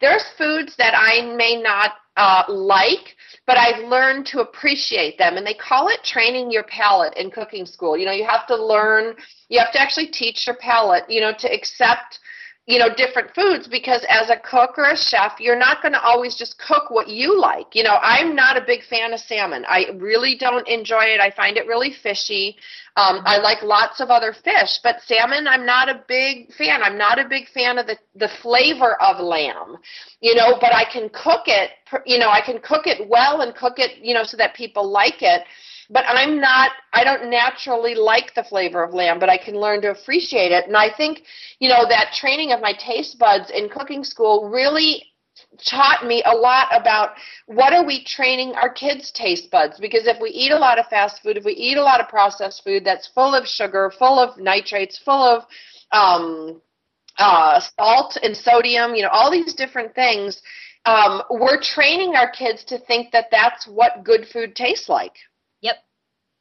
[SPEAKER 3] there's foods that I may not uh, like, but I've learned to appreciate them. And they call it training your palate in cooking school. You know, you have to learn, you have to actually teach your palate, you know, to accept you know different foods because as a cook or a chef you're not going to always just cook what you like. You know i'm not a big fan of salmon. I really don't enjoy it. I find it really fishy. Um, i like lots of other fish but salmon i'm not a big fan. I'm not a big fan of the the flavor of lamb you know but i can cook it you know i can cook it well and cook it you know so that people like it but I'm not, I don't naturally like the flavor of lamb, but I can learn to appreciate it. And I think, you know, that training of my taste buds in cooking school really taught me a lot about what are we training our kids taste buds because if we eat a lot of fast food if we eat a lot of processed food that's full of sugar full of nitrates full of um, uh, salt and sodium you know all these different things um, we're training our kids to think that that's what good food tastes like Yep,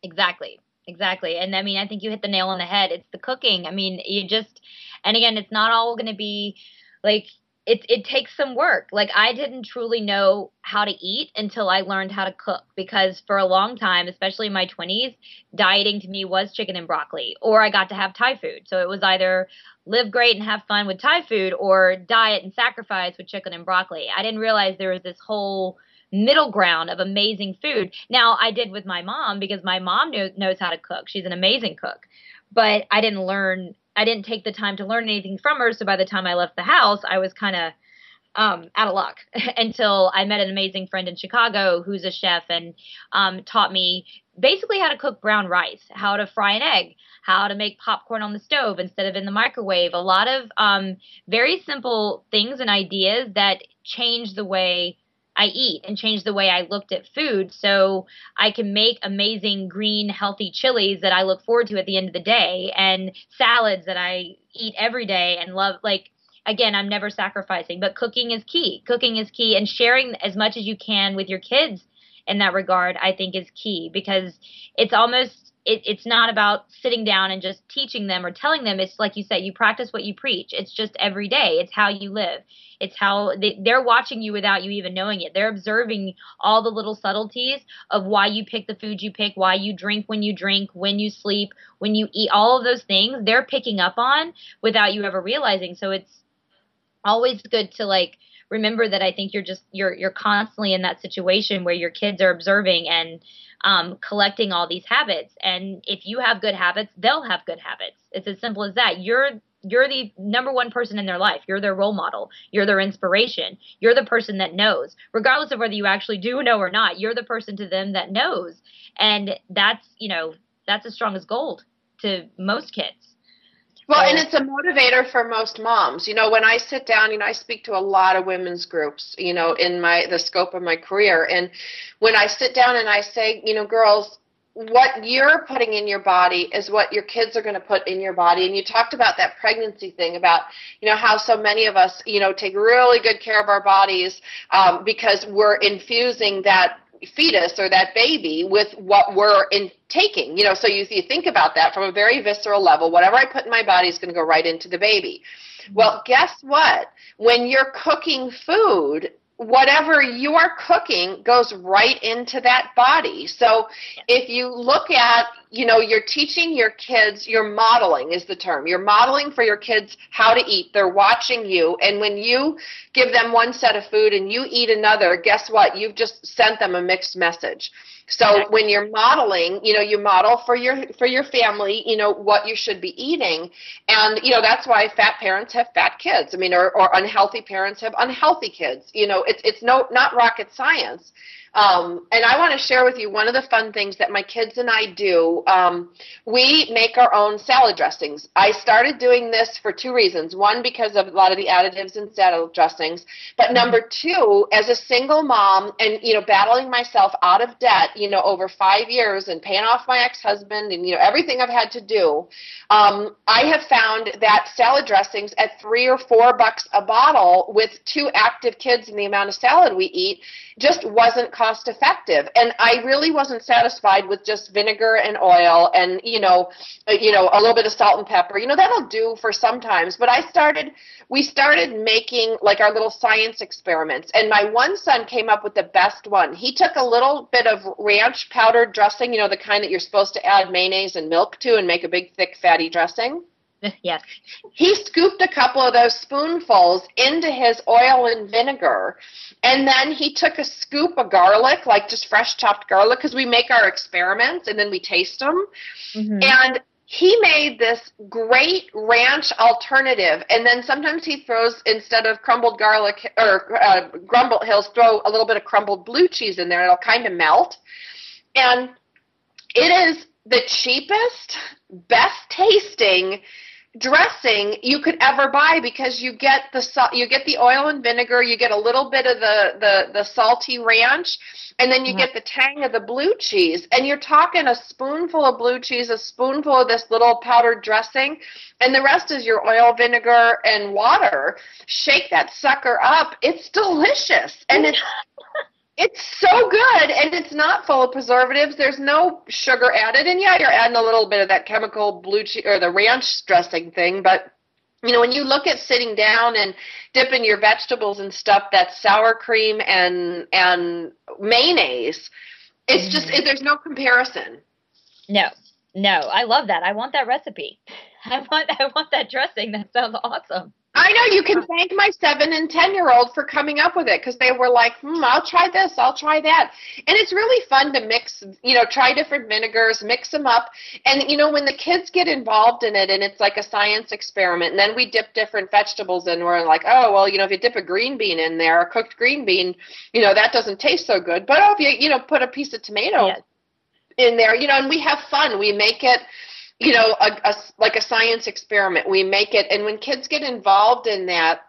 [SPEAKER 4] exactly. Exactly. And I mean, I think you hit the nail on the head. It's the cooking. I mean, you just, and again, it's not all going to be like, it, it takes some work. Like, I didn't truly know how to eat until I learned how to cook because for a long time, especially in my 20s, dieting to me was chicken and broccoli, or I got to have Thai food. So it was either live great and have fun with Thai food or diet and sacrifice with chicken and broccoli. I didn't realize there was this whole middle ground of amazing food. Now, I did with my mom because my mom knew, knows how to cook. She's an amazing cook. But I didn't learn, I didn't take the time to learn anything from her. So by the time I left the house, I was kind of um, out of luck until I met an amazing friend in Chicago who's a chef and um, taught me basically how to cook brown rice, how to fry an egg, how to make popcorn on the stove instead of in the microwave. A lot of um, very simple things and ideas that change the way I eat and change the way I looked at food so I can make amazing green healthy chilies that I look forward to at the end of the day and salads that I eat every day and love like again I'm never sacrificing but cooking is key. Cooking is key and sharing as much as you can with your kids in that regard I think is key because it's almost it, it's not about sitting down and just teaching them or telling them it's like you said you practice what you preach it's just every day it's how you live it's how they, they're watching you without you even knowing it. They're observing all the little subtleties of why you pick the food you pick, why you drink when you drink, when you sleep, when you eat, all of those things they're picking up on without you ever realizing. So it's always good to like remember that I think you're just you're you're constantly in that situation where your kids are observing and um, collecting all these habits. And if you have good habits, they'll have good habits. It's as simple as that. You're you're the number one person in their life. You're their role model. You're their inspiration. You're the person that knows, regardless of whether you actually do know or not. You're the person to them that knows, and that's you know that's as strong as gold to most kids.
[SPEAKER 3] Well, and it's a motivator for most moms. You know, when I sit down, you know, I speak to a lot of women's groups, you know, in my the scope of my career, and when I sit down and I say, you know, girls, what you're putting in your body is what your kids are going to put in your body. And you talked about that pregnancy thing about, you know, how so many of us, you know, take really good care of our bodies um, because we're infusing that fetus or that baby with what we're in taking. You know, so you, you think about that from a very visceral level. Whatever I put in my body is going to go right into the baby. Well, guess what? When you're cooking food, whatever you are cooking goes right into that body. So if you look at, you know, you're teaching your kids, you're modeling is the term. You're modeling for your kids how to eat. They're watching you. And when you give them one set of food and you eat another, guess what? You've just sent them a mixed message. So when you're modeling, you know, you model for your for your family, you know, what you should be eating. And you know, that's why fat parents have fat kids. I mean, or, or unhealthy parents have unhealthy kids. You know, it's it's no not rocket science. Um, and I want to share with you one of the fun things that my kids and I do. Um, we make our own salad dressings. I started doing this for two reasons. One, because of a lot of the additives in salad dressings. But mm-hmm. number two, as a single mom and, you know, battling myself out of debt, you know, over five years and paying off my ex-husband and, you know, everything I've had to do, um, I have found that salad dressings at three or four bucks a bottle with two active kids and the amount of salad we eat just wasn't cost effective and i really wasn't satisfied with just vinegar and oil and you know uh, you know a little bit of salt and pepper. You know that'll do for sometimes. But i started we started making like our little science experiments. And my one son came up with the best one. He took a little bit of ranch powdered dressing you know the kind that you're supposed to add mayonnaise and milk to and make a big thick fatty dressing
[SPEAKER 4] yes.
[SPEAKER 3] He scooped a couple of those spoonfuls into his oil and vinegar, and then he took a scoop of garlic, like just fresh chopped garlic, because we make our experiments and then we taste them. Mm-hmm. And he made this great ranch alternative, and then sometimes he throws instead of crumbled garlic or uh, grumbled, he'll throw a little bit of crumbled blue cheese in there. It'll kind of melt, and it is the cheapest, best tasting dressing you could ever buy because you get the you get the oil and vinegar, you get a little bit of the the the salty ranch, and then you mm-hmm. get the tang of the blue cheese. And you're talking a spoonful of blue cheese, a spoonful of this little powdered dressing, and the rest is your oil, vinegar, and water. Shake that sucker up. It's delicious, and it's It's so good, and it's not full of preservatives. There's no sugar added, and yeah, you're adding a little bit of that chemical blue cheese or the ranch dressing thing. But you know, when you look at sitting down and dipping your vegetables and stuff, that sour cream and and mayonnaise, it's just mm-hmm. it, there's no comparison.
[SPEAKER 4] No, no, I love that. I want that recipe. I want I want that dressing. That sounds awesome.
[SPEAKER 3] I know you can thank my seven and ten year old for coming up with it because they were like, hmm, I'll try this, I'll try that. And it's really fun to mix, you know, try different vinegars, mix them up. And, you know, when the kids get involved in it and it's like a science experiment, and then we dip different vegetables in, we're like, oh, well, you know, if you dip a green bean in there, a cooked green bean, you know, that doesn't taste so good. But oh, if you, you know, put a piece of tomato yes. in there, you know, and we have fun. We make it you know, a, a, like a science experiment. We make it, and when kids get involved in that,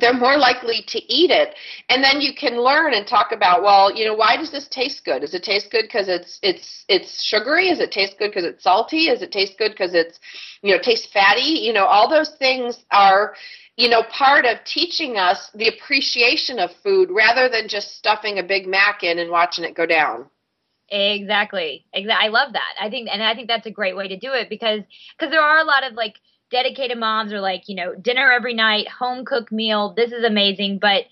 [SPEAKER 3] they're more likely to eat it. And then you can learn and talk about well you know why does this taste good? Does it taste good because it's it's it's sugary? Does it taste good because it's salty? Does it taste good because it's you know tastes fatty? You know all those things are you know part of teaching us the appreciation of food rather than just stuffing a big mac in and watching it go down
[SPEAKER 4] Exactly. Exactly. I love that. I think, and I think that's a great way to do it because, because there are a lot of like dedicated moms or like, you know, dinner every night, home cooked meal. This is amazing. But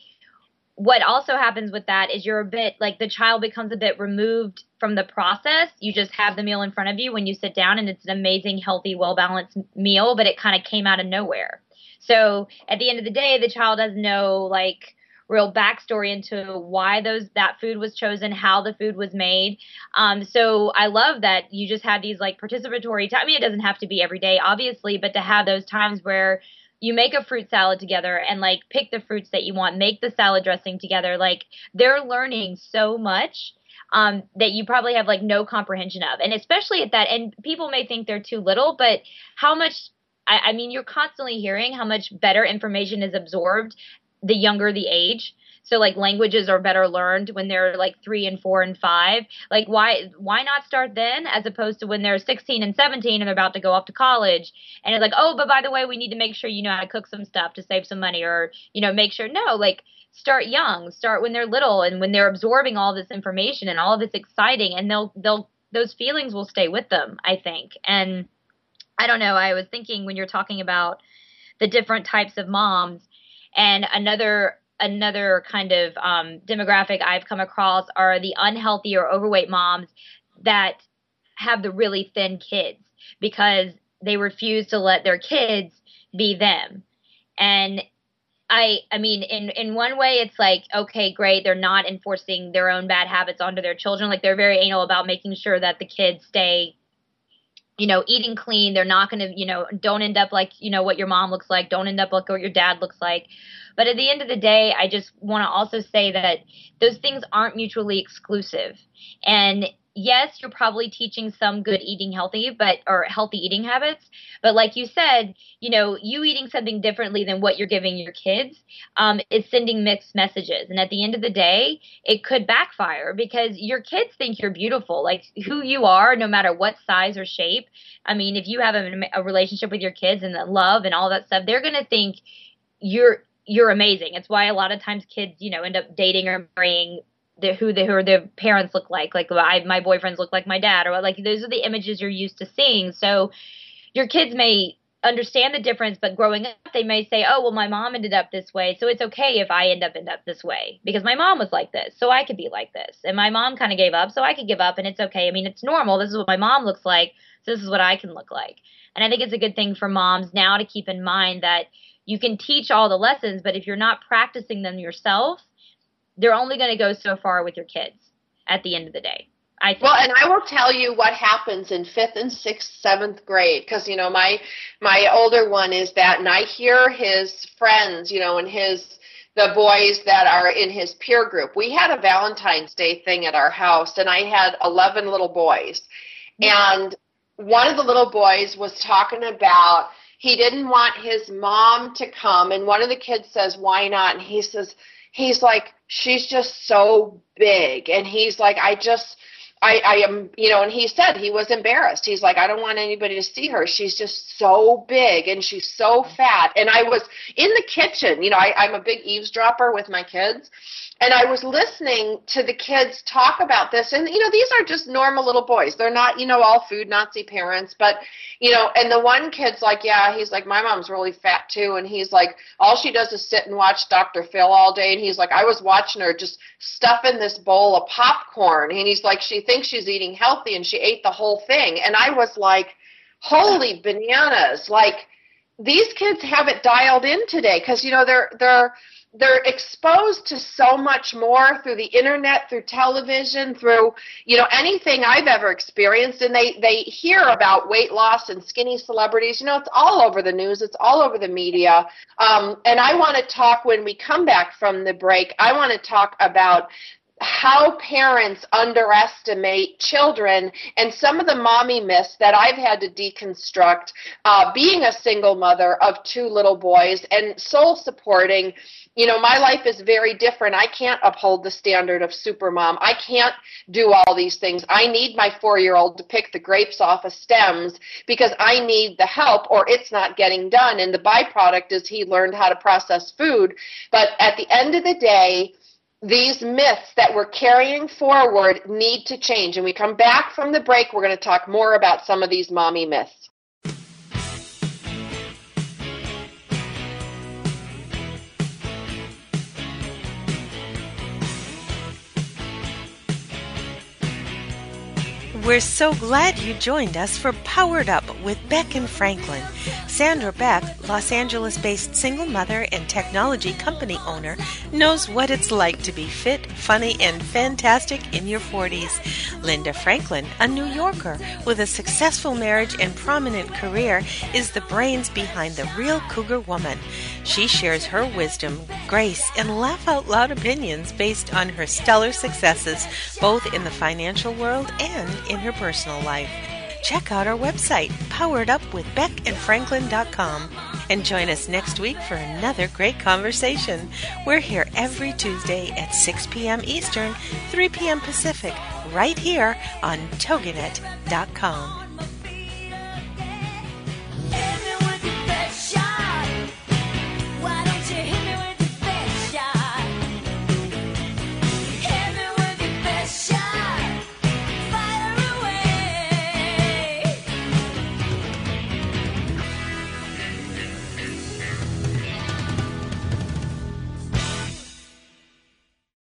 [SPEAKER 4] what also happens with that is you're a bit like the child becomes a bit removed from the process. You just have the meal in front of you when you sit down and it's an amazing, healthy, well balanced meal, but it kind of came out of nowhere. So at the end of the day, the child has no like, real backstory into why those that food was chosen, how the food was made. Um, so I love that you just had these like participatory. T- I mean, it doesn't have to be every day, obviously, but to have those times where you make a fruit salad together and like pick the fruits that you want, make the salad dressing together. Like they're learning so much um, that you probably have like no comprehension of. And especially at that, and people may think they're too little, but how much I, I, mean, you're constantly hearing how much better information is absorbed the younger the age. so like languages are better learned when they're like three and four and five. Like why why not start then as opposed to when they're 16 and 17 and they're about to go off to college? And it's like oh but by the way we need to make sure you know how to cook some stuff to save some money or you know make sure no like start young. Start when they're little and when they're absorbing all this information and all of this exciting and they'll they'll those feelings will stay with them i think. And i don't know i was thinking when you're talking about the different types of moms and another another kind of um, demographic I've come across are the unhealthy or overweight moms that have the really thin kids because they refuse to let their kids be them. And I I mean in in one way it's like okay great they're not enforcing their own bad habits onto their children like they're very anal about making sure that the kids stay you know eating clean. They're not going to you know don't end up like you know what your mom looks like. Don't end up like what your dad looks like. But at the end of the day i just want to also say that those things aren't mutually exclusive. And yes, you're probably teaching some good eating healthy, but or healthy eating habits. But like you said, you know, you eating something differently than what you're giving your kids um, is sending mixed messages. And at the end of the day, it could backfire because your kids think you're beautiful, like who you are, no matter what size or shape. I mean, if you have a, a relationship with your kids and love and all that stuff, they're gonna think you're you're amazing. It's why a lot of times kids, you know, end up dating or marrying who the who their parents look like. Like I, my boyfriends look like my dad, or like those are the images you're used to seeing. So your kids may understand the difference, but growing up, they may say, "Oh, well, my mom ended up this way, so it's okay if I end up end up this way because my mom was like this, so I could be like this, and my mom kind of gave up, so I could give up, and it's okay. I mean, it's normal. This is what my mom looks like, so this is what I can look like." And I think it's a good thing for moms now to keep in mind that you can teach all the lessons, but if you're not practicing them yourself, they're only going to go so far with your kids at the end of the day. I think.
[SPEAKER 3] Well, and I will tell you what happens in fifth and sixth, seventh grade, because you know my my older one is that, and I hear his friends, you know, and his the boys that are in his peer group. We had a Valentine's Day thing at our house, and I had eleven little boys, yeah. and one of the little boys was talking about he didn't want his mom to come, and one of the kids says, "Why not?" And he says he's like, she's just so big. And he's like, I just, I, I am, you know, and he said he was embarrassed. He's like, I don't want anybody to see her. She's just so big and she's so fat. And I was in the kitchen, you know, I, I'm a big eavesdropper with my kids and I was listening to the kids talk about this, and you know, these are just normal little boys. They're not, you know, all food Nazi parents, but you know, and the one kid's like, yeah, he's like, my mom's really fat too, and he's like, all she does is sit and watch Dr. Phil all day, and he's like, I was watching her just stuffing this bowl of popcorn, and he's like, she thinks she's eating healthy, and she ate the whole thing, and I was like, holy bananas, like these kids have it dialed in today. Because you know they're they're they're exposed to so much more through the internet through television through you know anything i've ever experienced. And they they hear about weight loss and skinny celebrities. You know it's all over the news. It's all over the media. Um, and i want to talk when we come back from the break i want to talk about how parents underestimate children and some of the mommy myths that I've had to deconstruct uh, being a single mother of two little boys and sole supporting you know, my life is very different. I can't uphold the standard of supermom. I can't do all these things. I need my four year old to pick the grapes off of stems because I need the help or it's not getting done. And the byproduct is he learned how to process food. But at the end of the day, these myths that we're carrying forward need to change. And we come back from the break, we're going to talk more about some of these mommy myths.
[SPEAKER 2] We're so glad you joined us for Powered Up with Beck and Franklin. Sandra Beck, Los Angeles based single mother and technology company owner, knows what it's like to be fit, funny, and fantastic in your 40s. Linda Franklin, a New Yorker with a successful marriage and prominent career, is the brains behind the real Cougar Woman. She shares her wisdom, grace, and laugh out loud opinions based on her stellar successes, both in the financial world and in her personal life. Check out our website, poweredupwithbeckandfranklin.com. and join us next week for another great conversation. We're here every Tuesday at 6 p.m. Eastern, 3 p.m. Pacific, right here on TogiNet.com.